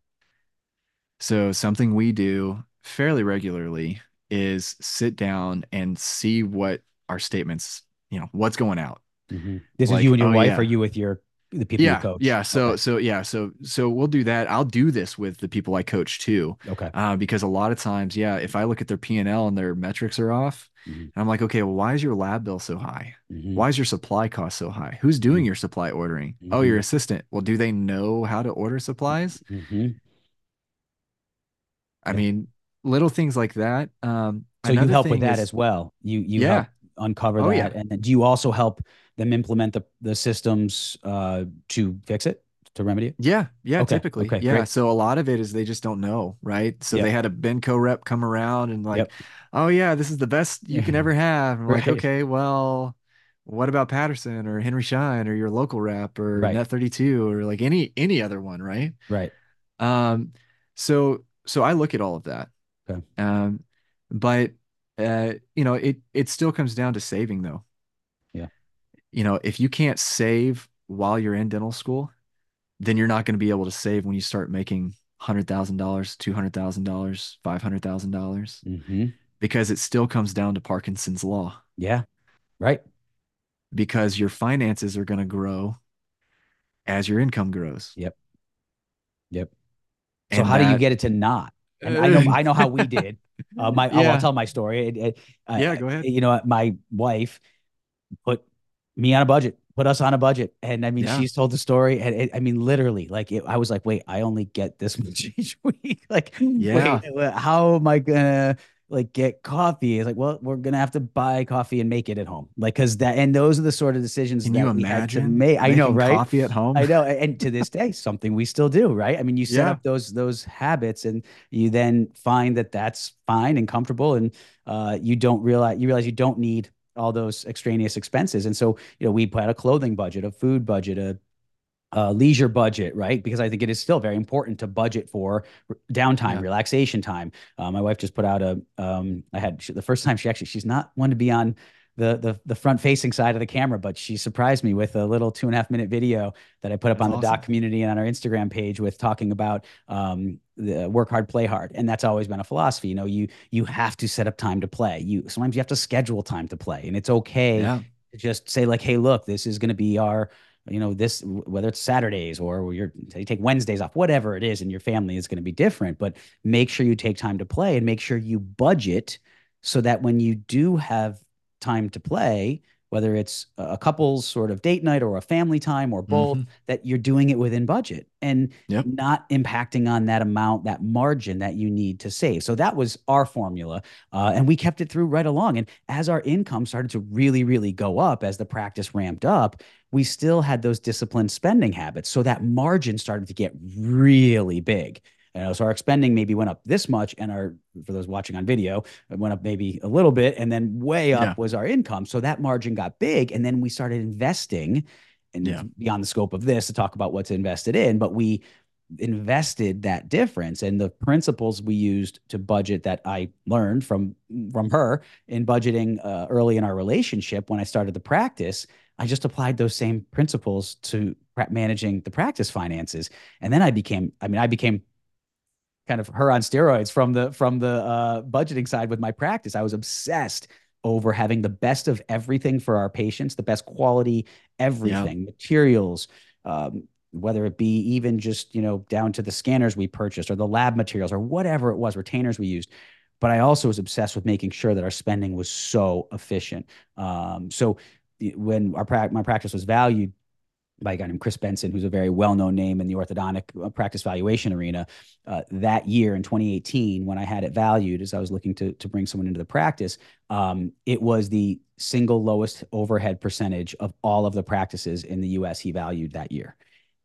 So something we do fairly regularly is sit down and see what our statements, you know, what's going out. Mhm. This is you and your oh, wife, yeah. or you with your the people you Yeah, coach? yeah. So Okay. so yeah, so so we'll do that. I'll do this with the people I coach too. Okay. Uh, because a lot of times, yeah, if I look at their P and L and their metrics are off, Mhm. and I'm like, okay, well, why is your lab bill so high? Mhm. Why is your supply cost so high? Who's doing Mhm. your supply ordering? Oh, your Mhm. assistant. Well, do they know how to order supplies? Mhm. I Yeah. mean, little things like that. Um, So you help with that is- as well. You you Yeah. uncover Oh, that, yeah. and then do you also help them implement the the systems uh, to fix it, to remedy it? Yeah, yeah, Okay, typically. okay, yeah. great. So a lot of it is they just don't know, right? So Yep. they had a Benco rep come around and like, Yep. oh yeah, this is the best you can ever have. And we're like, okay, well, what about Patterson or Henry Schein or your local rep or Right. Net 32 or like any any other one, right? Right. Um, so so I look at all of that. Okay. Um, but uh, you know, it it still comes down to saving though. You know, if you can't save while you're in dental school, then you're not going to be able to save when you start making hundred thousand dollars, two hundred thousand dollars, five hundred thousand dollars, hmm because it still comes down to Parkinson's law. Yeah. Right. Because your finances are going to grow as your income grows. Yep. Yep. So And how do you get it to not? And I know I know how we did. Uh, my I'll, Yeah. I'll tell my story. It- it- uh, Yeah, go ahead. You know, my wife put me on a budget, put us on a budget, and I mean, Yeah. she's told the story, and it, I mean, literally, like it, I was like, wait, I only get this much each week. Like, Yeah. wait, how am I gonna like get coffee? It's like, well, we're gonna have to buy coffee and make it at home, like, because that and those are the sort of decisions Can that you we had to imagine? make. I know, right? Coffee at home. I know, and to this day, something we still do, right? I mean, you set Yeah. up those those habits, and you then find that that's fine and comfortable, and uh, you don't realize you realize you don't need all those extraneous expenses. And so, you know, we had a clothing budget, a food budget, a uh, leisure budget, right? Because I think it is still very important to budget for downtime, Yeah. relaxation time. Uh, my wife just put out a. Um, I had she, the first time she actually she's not one to be on the the the front facing side of the camera, but she surprised me with a little two and a half minute video that I put up That's on the awesome. doc community and on our Instagram page with talking about um, the work hard, play hard, and that's always been a philosophy. You know, you you have to set up time to play. You sometimes you have to schedule time to play, and it's okay Yeah. to just say like, hey, look, this is going to be our, you know, this whether it's Saturdays or you're you take Wednesdays off, whatever it is, and your family is going to be different. But make sure you take time to play and make sure you budget so that when you do have time to play, whether it's a couple's sort of date night or a family time or both, Mhm. that you're doing it within budget and Yep. not impacting on that amount, that margin that you need to save. So that was our formula. Uh, and we kept it through right along. And as our income started to really, really go up, as the practice ramped up, we still had those disciplined spending habits. So that margin started to get really big. You know, so our spending maybe went up this much, and our for those watching on video, it went up maybe a little bit, and then way up Yeah. was our income. So that margin got big, and then we started investing, and Yeah. beyond the scope of this to talk about what's invested in, but we invested that difference and the principles we used to budget that I learned from from her in budgeting uh, early in our relationship when I started the practice I just applied those same principles to managing the practice finances and then I became I mean I became kind of her on steroids from the from the uh, budgeting side with my practice. I was obsessed over having the best of everything for our patients the best quality everything materials um, whether it be even just you know down to the scanners we purchased or the lab materials or whatever it was retainers we used. But i also was obsessed with making sure that our spending was so efficient. Um, so when our pra- my practice was valued by a guy named Chris Benson, who's a very well-known name in the orthodontic uh, practice valuation arena. Uh, that year in 2018, when I had it valued, as I was looking to to bring someone into the practice, um, it was the single lowest overhead percentage of all of the practices in the U.S. He valued that year,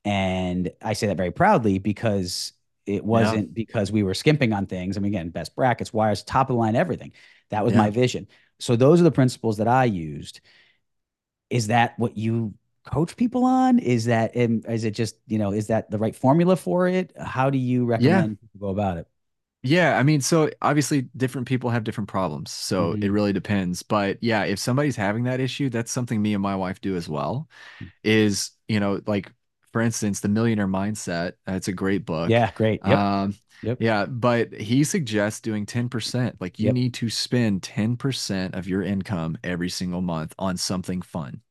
And I say that very proudly because it wasn't yeah. because we were skimping on things. I mean, again, best brackets, wires, top of the line, everything. That was yeah. my vision. So those are the principles that I used. Is that what you coach people on? Is that is it just you know is that the right formula for it? How do you recommend yeah. people go about it? Yeah, I mean, so obviously different people have different problems. So mm-hmm. it really depends. But yeah, if somebody's having that issue, that's something me and my wife do as well. Mm. Is, you know, like for instance, The Millionaire Mindset. It's a great book. Yeah, great. Yep. Um, yep. Yeah, but he suggests doing 10%. Like you yep. need to spend 10% of your income every single month on something fun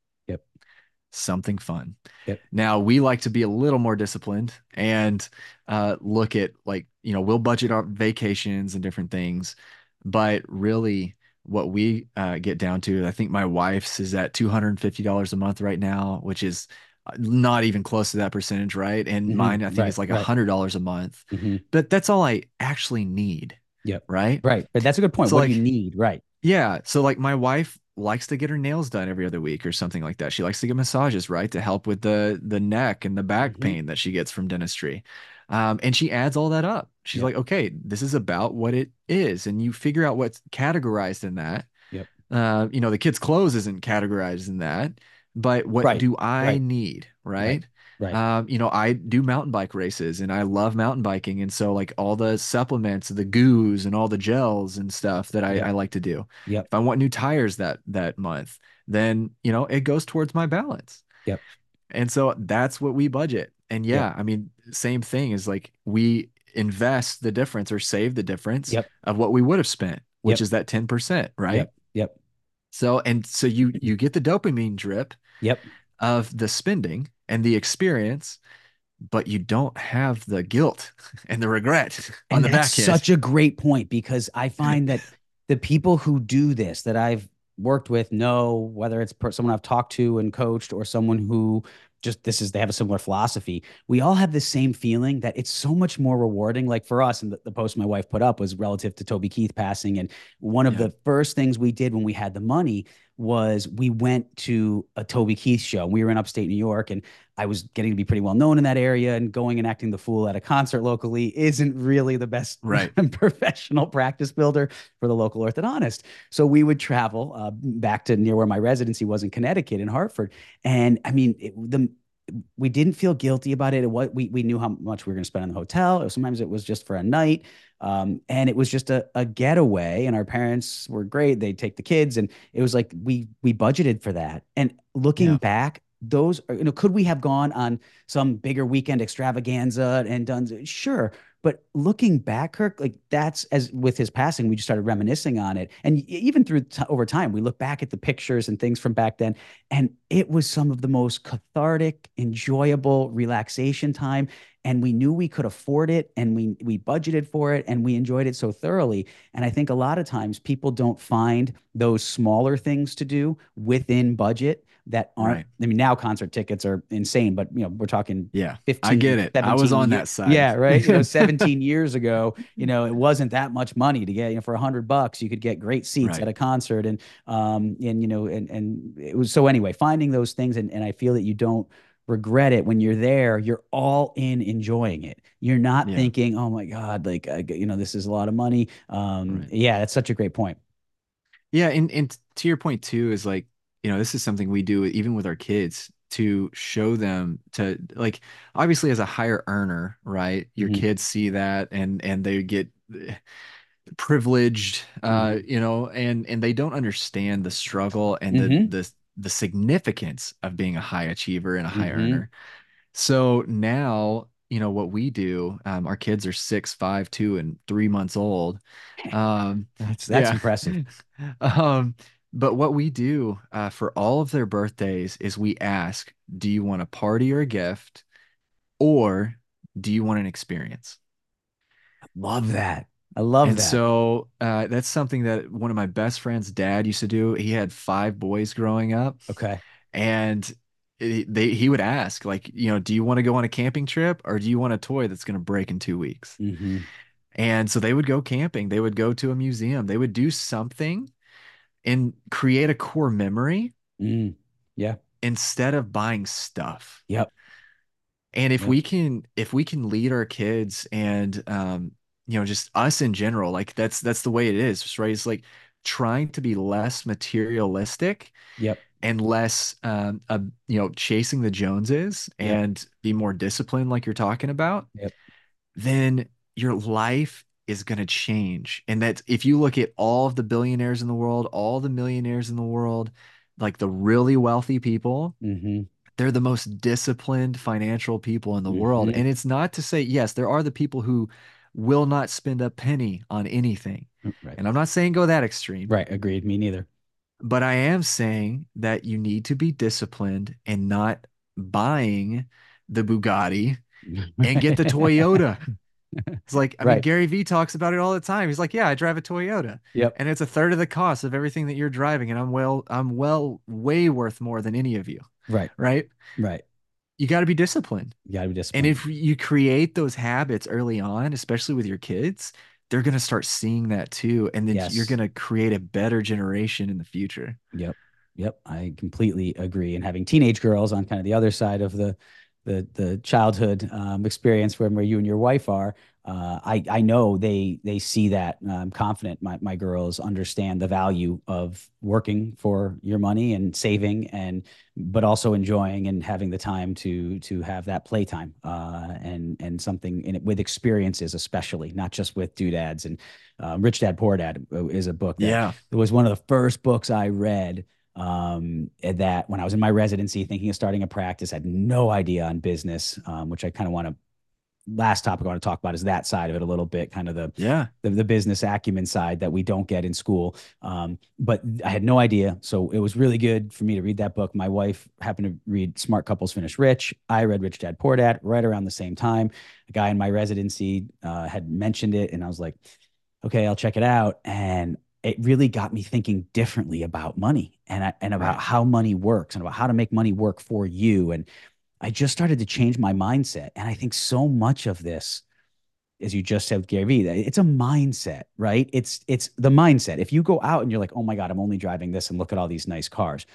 something fun. Yep. Now we like to be a little more disciplined and uh, look at like you know we'll budget our vacations and different things, but really what we uh, get down to, I think my wife's is at two hundred and fifty dollars a month right now, which is uh, not even close to that percentage, right? And mm-hmm. mine I think right, is like a hundred dollars a month, mm-hmm. but that's all I actually need. Yep. Right. Right. But that's a good point. So what like, do you need? Right. Yeah. So like my wife likes to get her nails done every other week or something like that. She likes to get massages, right, to help with the the neck and the back mm-hmm. pain that she gets from dentistry. Um, and she adds all that up. She's yep. like, okay, this is about what it is, and you figure out what's categorized in that. Yep. Uh, you know, the kid's clothes isn't categorized in that, but what right. do I right. need, right? right? Right. Um, you know, I do mountain bike races and I love mountain biking. And so like all the supplements, the goos and all the gels and stuff that I, yep. I like to do. Yep. If I want new tires that that month, then you know, it goes towards my balance. Yep. And so that's what we budget. And yeah, yep. I mean, same thing is like we invest the difference or save the difference yep. of what we would have spent, which is that 10%, right? Yep. Yep. So and so you you get the dopamine drip yep of the spending and the experience, but you don't have the guilt and the regret on and the that's back end. Such a great point because I find that the people who do this that I've worked with know whether it's someone I've talked to and coached or someone who just this is they have a similar philosophy. We all have the same feeling that it's so much more rewarding. Like for us, and the, the post my wife put up was relative to Toby Keith passing. And one of yeah. the first things we did when we had the money was we went to a Toby Keith show. We were in upstate New York, and I was getting to be pretty well known in that area. And going and acting the fool at a concert locally isn't really the best right. professional practice builder for the local orthodontist. So we would travel uh, back to near where my residency was in Connecticut, in Hartford, and I mean it, the we didn't feel guilty about it. What we we knew how much we were going to spend on the hotel. Sometimes it was just for a night, um, and it was just a, a getaway. And our parents were great; they'd take the kids, and it was like we we budgeted for that. And looking yeah. back, those are, you know, could we have gone on some bigger weekend extravaganza and done? Sure, but looking back, Kirk, like that's as with his passing, we just started reminiscing on it. And even through t- over time, we look back at the pictures and things from back then, and it was some of the most cathartic, enjoyable relaxation time. And we knew we could afford it and we we budgeted for it and we enjoyed it so thoroughly. And I think a lot of times people don't find those smaller things to do within budget that aren't right. I mean now concert tickets are insane but you know we're talking yeah 15 I get it I was on years, that side yeah right you know 17 years ago you know it wasn't that much money to get you know for a hundred bucks you could get great seats right. at a concert and um and you know and and it was so anyway finding those things and, and I feel that you don't regret it when you're there you're all in enjoying it you're not yeah. thinking oh my god like uh, you know this is a lot of money um right. yeah that's such a great point yeah and and to your point too is like you know, this is something we do even with our kids to show them to like obviously as a higher earner, right? Your mm-hmm. kids see that and and they get privileged uh mm-hmm. you know and and they don't understand the struggle and mm-hmm. the the the significance of being a high achiever and a high mm-hmm. earner so now you know what we do um, our kids are six five two and three months old um that's that's yeah. impressive um but what we do uh, for all of their birthdays is we ask, do you want a party or a gift? Or do you want an experience? I love that. I love and that. so uh, that's something that one of my best friends' dad used to do. He had five boys growing up. Okay. And it, they he would ask like, you know, do you want to go on a camping trip or do you want a toy that's going to break in two weeks? Mm-hmm. And so they would go camping. They would go to a museum. They would do something and create a core memory. Mm, yeah. Instead of buying stuff. Yep. And if Yep. we can if we can lead our kids and um you know just us in general, like that's that's the way it is, right? It's like trying to be less materialistic Yep. and less um uh, you know chasing the Joneses Yep. and be more disciplined like you're talking about, Yep. then your life is going to change. And that if you look at all of the billionaires in the world, all the millionaires in the world, like the really wealthy people, Mm-hmm. they're the most disciplined financial people in the world. Mm-hmm. And it's not to say, yes, there are the people who will not spend a penny on anything. Right. And I'm not saying go that extreme, Right. Agreed. Me neither. but I am saying that you need to be disciplined and not buying the Bugatti and get the Toyota. It's like, I mean, Gary Vee talks about it all the time. He's like, yeah, I drive a Toyota Yep. and it's a third of the cost of everything that you're driving. And I'm well, I'm well, way worth more than any of you, Right. right? Right. You got to be disciplined. You gotta be disciplined. And if you create those habits early on, especially with your kids, they're going to start seeing that too. And then Yes. you're going to create a better generation in the future. Yep. Yep. I completely agree. And having teenage girls on kind of the other side of the the the childhood um, experience where, where you and your wife are, uh, I I know they they see that. I'm confident my my girls understand the value of working for your money and saving and but also enjoying and having the time to to have that playtime uh, and and something in it with experiences, especially not just with doodads and um, Rich Dad Poor Dad uh, is a book that Yeah. it was one of the first books I read um, that when I was in my residency thinking of starting a practice, I had no idea on business, um, which I kind of want to last topic I want to talk about is that side of it a little bit, kind of the Yeah. the, the business acumen side that we don't get in school. Um, but I had no idea. So it was really good for me to read that book. My wife happened to read Smart Couples Finish Rich. I read Rich Dad Poor Dad right around the same time. A guy in my residency uh, had mentioned it, and I was like, okay, I'll check it out. And it really got me thinking differently about money and I, and about Right. how money works and about how to make money work for you. And I just started to change my mindset. And I think so much of this, as you just said with Gary Vee, it's a mindset, right? It's it's the mindset. If you go out and you're like, oh my God, I'm only driving this and look at all these nice cars,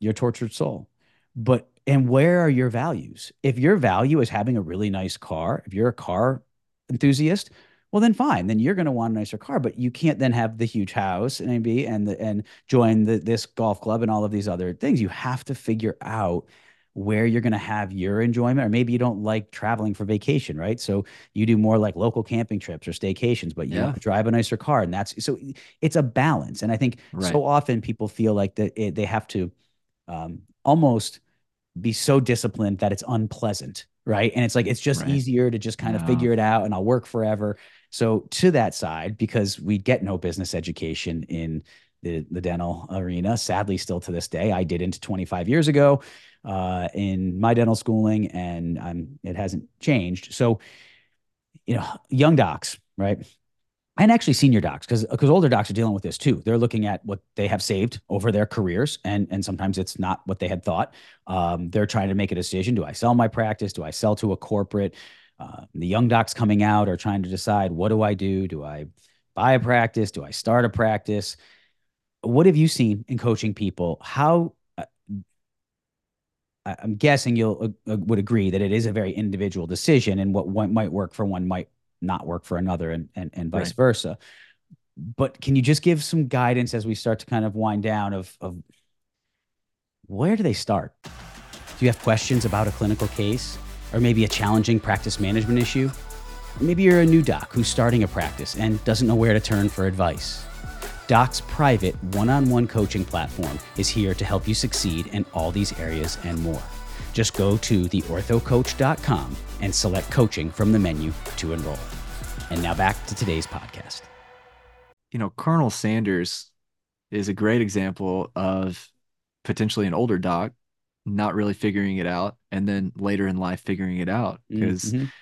you're a tortured soul. But and where are your values? If your value is having a really nice car, if you're a car enthusiast, well then fine, then you're going to want a nicer car. But you can't then have the huge house and maybe and the and join the, this golf club and all of these other things. You have to figure out where you're going to have your enjoyment or maybe you don't like traveling for vacation right so you do more like local camping trips or staycations but you Yeah. drive a nicer car and that's so it's a balance and i think Right. so often people feel like that it, they have to um, almost be so disciplined that it's unpleasant right? And it's like it's just Right. easier to just kind of figure it out and i'll work forever. So to that side because we get no business education in the, the dental arena sadly still to this day i didn't 25 years ago uh, in my dental schooling and I'm, it hasn't changed. So you know young docs right and actually senior docs because because older docs are dealing with this too. They're looking at what they have saved over their careers and and sometimes it's not what they had thought. Um, they're trying to make a decision do i sell my practice? Do i sell to a corporate? Uh, the young docs coming out are trying to decide what do i do? Do i buy a practice? Do i start a practice? What have you seen in coaching people? How uh, i'm guessing you'll uh, uh, would agree that it is a very individual decision and what one might work for one might not work for another and and, and vice Right. versa but can you just give some guidance as we start to kind of wind down of of where do they start do you have questions about a clinical case or maybe a challenging practice management issue or maybe you're a new doc who's starting a practice and doesn't know where to turn for advice Doc's private one on one coaching platform is here to help you succeed in all these areas and more. Just go to theorthocoach.com and select coaching from the menu to enroll. And now back to today's podcast. you know, Colonel Sanders is a great example of potentially an older doc not really figuring it out and then later in life figuring it out because Mhm,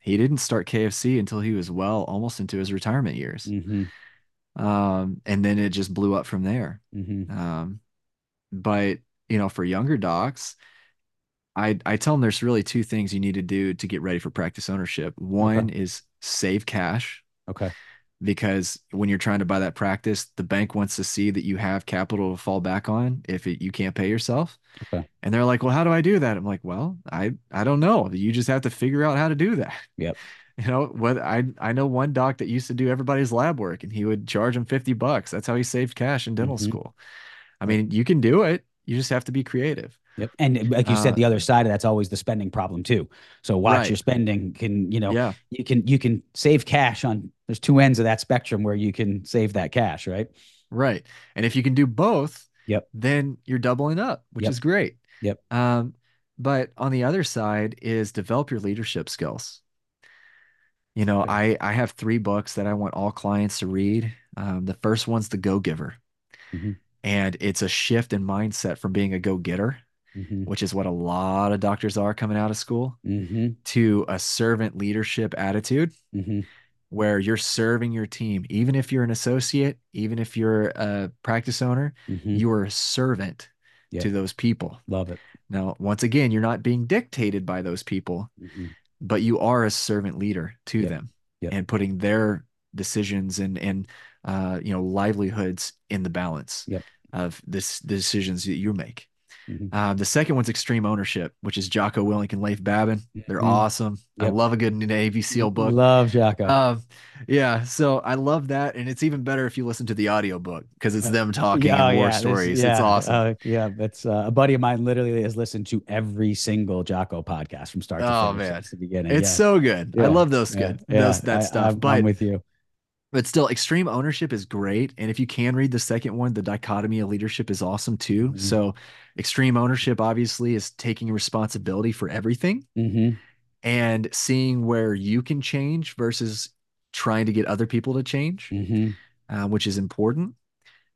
he didn't start KFC until he was well almost into his retirement years. mhm, Um, and then it just blew up from there. mhm. Um, but you know, for younger docs, I I tell them there's really two things you need to do to get ready for practice ownership. One is save cash. Okay. because when you're trying to buy that practice, the bank wants to see that you have capital to fall back on if it, you can't pay yourself. Okay. And they're like, "Well, how do I do that?" I'm like, "Well, I I don't know. You just have to figure out how to do that." Yep. You know, what I I know one doc that used to do everybody's lab work and he would charge them 50 bucks. That's how he saved cash in dental Mhm. school. I mean, you can do it. You just have to be creative. Yep. And like you Uh, said, the other side of that's always the spending problem too. So watch Right. your spending can, you know, Yeah. you can you can save cash on there's two ends of that spectrum where you can save that cash, right? Right. And if you can do both, Yep. then you're doubling up, which Yep. is great. Yep. Um, but on the other side is develop your leadership skills. You know, Okay. I I have three books that I want all clients to read. Um, the first one's The Go Giver, hmm and it's a shift in mindset from being a go getter, hmm which is what a lot of doctors are coming out of school, hmm to a servant leadership attitude hmm where you're serving your team, even if you're an associate, even if you're a practice owner, hmm you're a servant Yep. to those people. Love it. Now, once again, you're not being dictated by those people, hmm but you are a servant leader to Yep. them Yep. and putting their decisions and and uh, you know livelihoods in the balance Yep. of this the decisions that you make. Mhm. Uh, the second one's extreme ownership, which is Jocko Willink and Leif Babin. They're Mhm. awesome. I love a good Navy SEAL book. Love Jocko. Um, yeah, so I love that, and it's even better if you listen to the audiobook because it's Uh, them talking Yeah, and war yeah, this- stories. yeah, It's awesome. uh, yeah, that's uh, a buddy of mine. Literally has listened to every single Jocko podcast from start to Oh, finish man. the beginning. it's yeah. so good. I love those good yeah, those that I- stuff. I'm, but I'm with you. But still, extreme ownership is great, and if you can read the second one, the dichotomy of leadership is awesome too. Mhm. So, extreme ownership obviously is taking responsibility for everything hmm and seeing where you can change versus trying to get other people to change. hmm uh, which is important.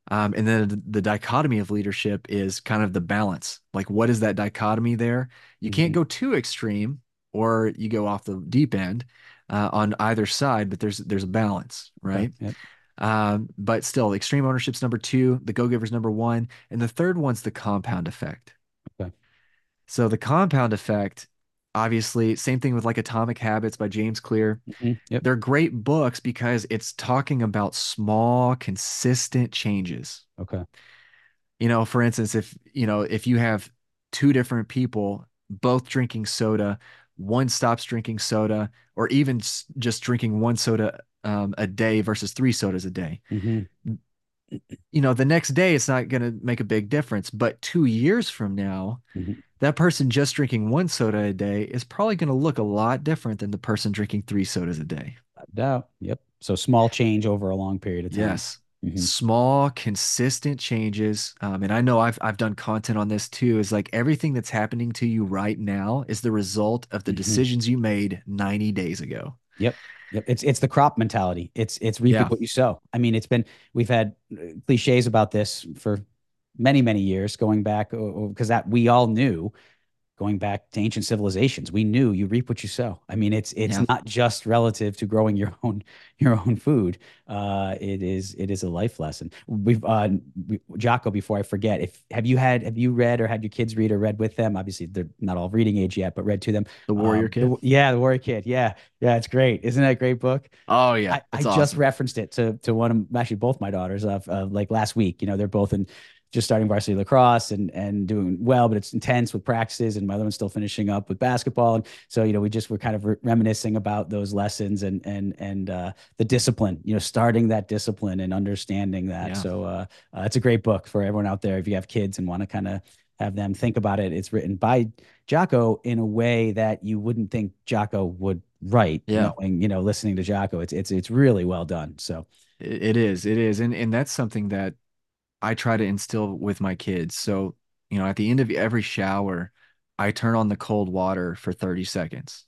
Um, and then the, the dichotomy of leadership is kind of the balance. Like, what is that dichotomy there? You can't Mhm. go too extreme, or you go off the deep end uh, on either side. But there's there's a balance, right? Yep. Um, but still, extreme ownership's number two, the go giver's number one, and the third one's the compound effect. Okay. So the compound effect, obviously, same thing with like Atomic Habits by James Clear. Mhm. Yep. They're great books because it's talking about small, consistent changes. Okay. You know, for instance, if you know, if you have two different people both drinking soda, one stops drinking soda, or even just drinking one soda um, a day versus three sodas a day, hmm you know, the next day it's not going to make a big difference. But two years from now, Mhm. that person just drinking one soda a day is probably going to look a lot different than the person drinking three sodas a day. No Doubt. Yep. So small change over a long period of time. Yes. Mhm. Small, consistent changes. Um, and I know I've I've done content on this too. Is like everything that's happening to you right now is the result of the Mhm. decisions you made 90 days ago. Yep. Yep. It's it's the crop mentality. It's it's reaping Yeah. what you sow. I mean, it's been we've had uh, cliches about this for many many years, going back because that we all knew, going back to ancient civilizations, we knew you reap what you sow. I mean, it's it's Yeah. not just relative to growing your own your own food. Uh, it is it is a life lesson. We've uh, we, Jocko. Before I forget, if have you had have you read or had your kids read or read with them? Obviously, they're not all reading age yet, but read to them. The Warrior Um, Kid. the- yeah, the Warrior Kid. Yeah, yeah, it's great. Isn't that a great book? oh yeah, I, I it's just referenced it to to one of actually both my daughters of uh, like last week. You know, they're both in just starting varsity lacrosse and and doing well, but it's intense with practices, and my other one's still finishing up with basketball. And so, you know, we just were kind of re- reminiscing about those lessons and and and uh, the discipline. You know, starting that discipline and understanding that. Yeah. So, uh, uh, it's a great book for everyone out there if you have kids and want to kind of have them think about it. It's written by Jocko in a way that you wouldn't think Jocko would write. Yeah. Knowing, you know, listening to Jocko, it's it's it's really well done. So It, it is, it is, and and that's something that I try to instill with my kids. So you know, at the end of every shower, I turn on the cold water for 30 seconds.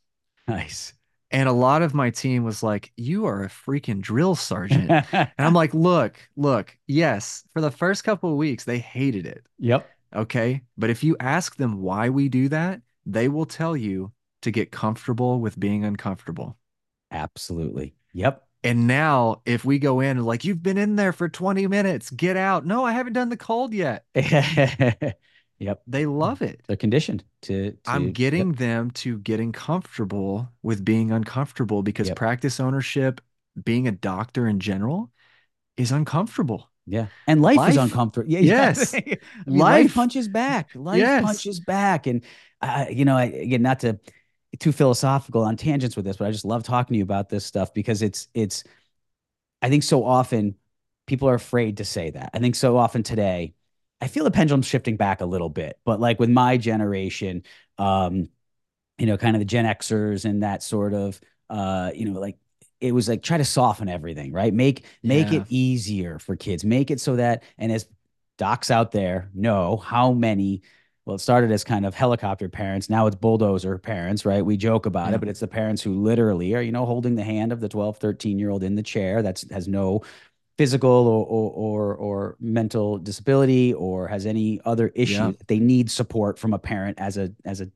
nice. And a lot of my team was like, "You are a freaking drill sergeant." And I'm like, look, look, yes, for the first couple of weeks, they hated it. yep. Okay. But if you ask them why we do that, they will tell you to get comfortable with being uncomfortable. Absolutely. Yep. And now, if we go in like, you've been in there for 20 minutes, get out. No, I haven't done the cold yet. yep. They love it. They're conditioned to. to I'm yep. getting them to getting comfortable with being uncomfortable because Yep. practice ownership being a doctor in general is uncomfortable. Yeah. And life, Life- is uncomfortable. Yeah. Yes. I mean, life, Life- punches back. Life Yes. punches back. And, uh, you know, I, again, not to too philosophical on tangents with this, but I just love talking to you about this stuff because it's, it's, I think so often people are afraid to say that. I think so often today, I feel the pendulum shifting back a little bit, but like with my generation, um, you know, kind of the Gen Xers and that sort of, uh, you know, like it was like try to soften everything, right? Make make Yeah. it easier for kids. Make it so that, and as docs out there know how many. Well, it started as kind of helicopter parents. Now it's bulldozer parents, right? We joke about Yeah. it, but it's the parents who literally are, you know, holding the hand of the 12, 13 year old in the chair that's has no physical or or or, or mental disability or has any other issue Yeah. they need support from a parent as a as a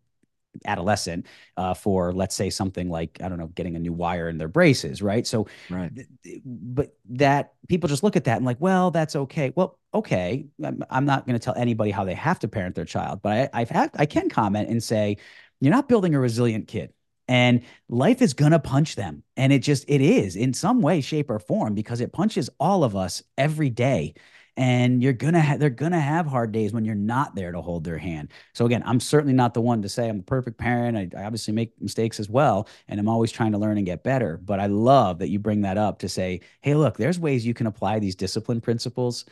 adolescent uh, for let's say something like I don't know getting a new wire in their braces, right? So Right. th- but that people just look at that and like, well, that's okay. Well, okay. I'm, I'm not going to tell anybody how they have to parent their child, but I, I've had, I can comment and say, you're not building a resilient kid and life is going to punch them. And it just, it is in some way, shape or form, because it punches all of us every day. And you're to have, they're to have hard days when you're not there to hold their hand. So again, I'm certainly not the one to say I'm the perfect parent. I, I obviously make mistakes as well. And I'm always trying to learn and get better. But I love that you bring that up to say, hey, look, there's ways you can apply these discipline principles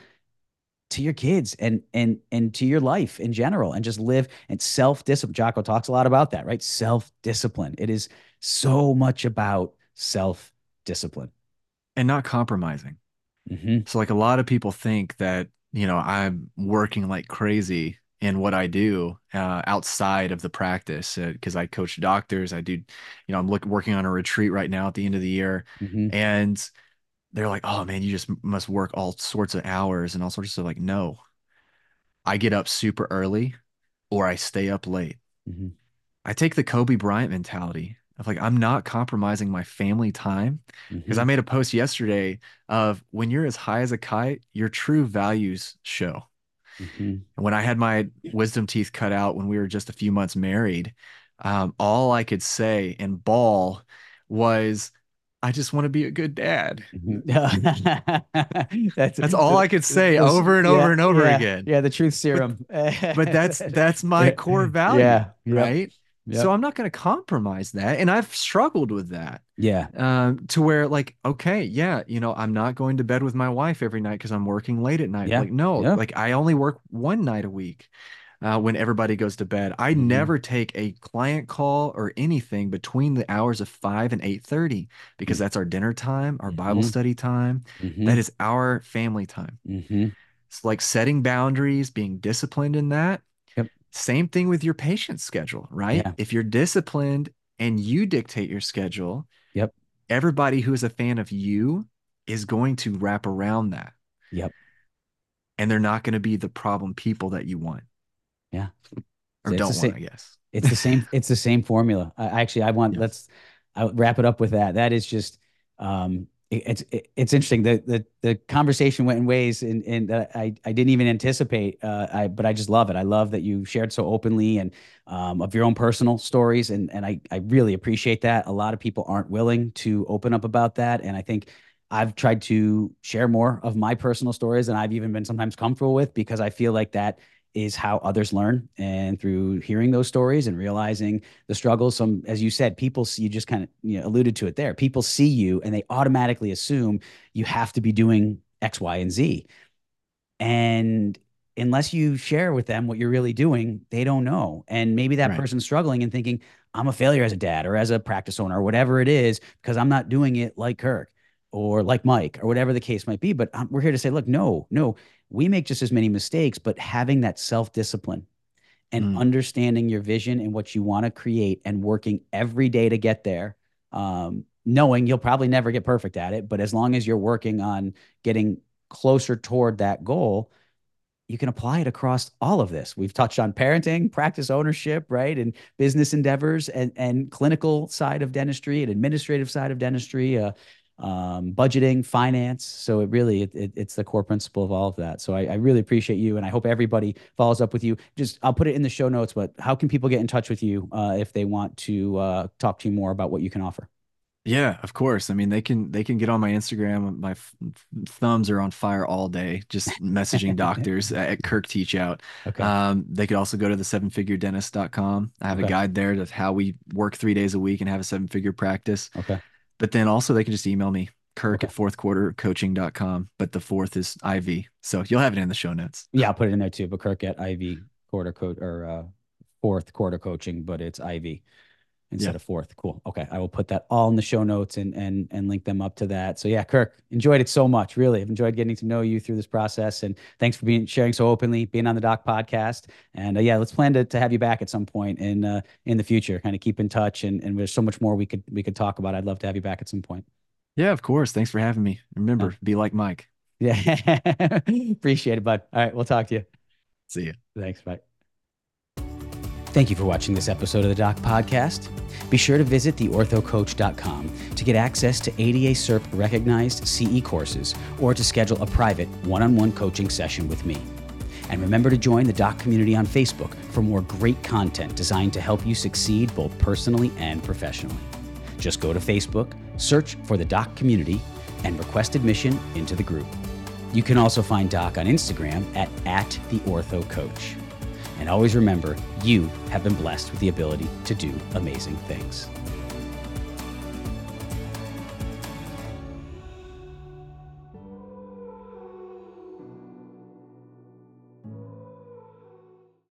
to your kids and and and to your life in general and just live and self-discipline. Jocko talks a lot about that, right? Self-discipline. It is so much about self-discipline. And not compromising. Hmm So like a lot of people think that, you know, I'm working like crazy in what I do uh, outside of the practice because I coach doctors. I do, you know, I'm look, working on a retreat right now at the end of the year. hmm And they're like, oh man, you just must work all sorts of hours and all sorts of stuff. Like, no, I get up super early or I stay up late. hmm I take the Kobe Bryant mentality of like, I'm not compromising my family time because I Mm-hmm. made a post yesterday of when you're as high as a kite, your true values show. hmm And when I had my wisdom teeth cut out when we were just a few months married, um, all I could say and ball was, I just want to be a good dad. Mm-hmm. that's That's all I could say those- over and yeah, over and over yeah, again. Yeah, the truth serum. But that's that's my core value, Yeah, yep, right? Yep. So I'm not going to compromise that, and I've struggled with that. yeah, um, to where like, okay, yeah, you know, I'm not going to bed with my wife every night because I'm working late at night. Yeah, Like, no, yeah. like I only work one night a week uh, when everybody goes to bed. I Mhm. never take a client call or anything between the hours of five and eight thirty because Mm. that's our dinner time, our Bible Mhm. study time. Mhm, That is our family time. mhm. It's like setting boundaries, being disciplined in that. Same thing with your patient schedule, right? Yeah. If you're disciplined and you dictate your schedule, Yep. everybody who is a fan of you is going to wrap around that. Yep. And they're not going to be the problem people that you want. Yeah. Or It's don't want, same- I guess. It's the same. It's the same formula. I, actually, I want Yeah. let's I'll wrap it up with that. That is just um, it's it's interesting. The the conversation went in ways in that I I didn't even anticipate. Uh, I but I just love it. I love that you shared so openly and um, of your own personal stories, and and I I really appreciate that. A lot of people aren't willing to open up about that, and I think. I've tried to share more of my personal stories than I've even been sometimes comfortable with because I feel like that is how others learn. And through hearing those stories and realizing the struggles some as you said people see you just kind of you know alluded to it there. People see you and they automatically assume you have to be doing x y and z. And unless you share with them what you're really doing they don't know. And maybe that Right. person's struggling and thinking i'm a failure as a dad or as a practice owner or whatever it is because i'm not doing it like kirk or like mike or whatever the case might be but um, we're here to say look no no we make just as many mistakes, but having that self discipline and Mm. understanding your vision and what you want to create and working every day to get there, um, knowing you'll probably never get perfect at it, but as long as you're working on getting closer toward that goal, you can apply it across all of this. We've touched on parenting, practice ownership, right? And business endeavors and, and clinical side of dentistry and administrative side of dentistry, uh, um, budgeting, finance. So it really, it, it, it's the core principle of all of that. So I, I really appreciate you. And I hope everybody follows up with you. Just, I'll put it in the show notes, but how can people get in touch with you uh, if they want to uh, talk to you more about what you can offer? Yeah, of course. I mean, they can they can get on my Instagram. My f- thumbs are on fire all day, just messaging doctors at Kirk Teachout. Okay. Um, they could also go to the seven figure sevenfiguredentist.com. I have Okay. a guide there of how we work three days a week and have a seven figure practice. Okay. But then also they can just email me, Kirk Okay. at fourthquartercoaching.com. But the fourth is IV. So you'll have it in the show notes. Yeah, I'll put it in there too. But Kirk at IV quarter coach or uh, fourth quarter coaching, but it's IV instead Yeah. of fourth. Cool. Okay, I will put that all in the show notes and and and link them up to that. So yeah, Kirk, enjoyed it so much. Really, I've enjoyed getting to know you through this process, and thanks for being sharing so openly, being on the Doc podcast. And uh, yeah, let's plan to, to have you back at some point in uh, in the future. Kind of keep in touch, and and there's so much more we could we could talk about. I'd love to have you back at some point. Yeah, of course. Thanks for having me. Remember, be like Mike. Yeah, appreciate it, bud. All right, we'll talk to you. See you. Thanks. Bye. Thank you for watching this episode of the Doc Podcast. Be sure to visit theorthocoach.com to get access to ADA CERP recognized CE courses or to schedule a private one on one coaching session with me. And remember to join the Doc community on Facebook for more great content designed to help you succeed both personally and professionally. Just go to Facebook, search for the Doc community, and request admission into the group. You can also find Doc on Instagram at, at the Ortho Coach. And always remember, you have been blessed with the ability to do amazing things.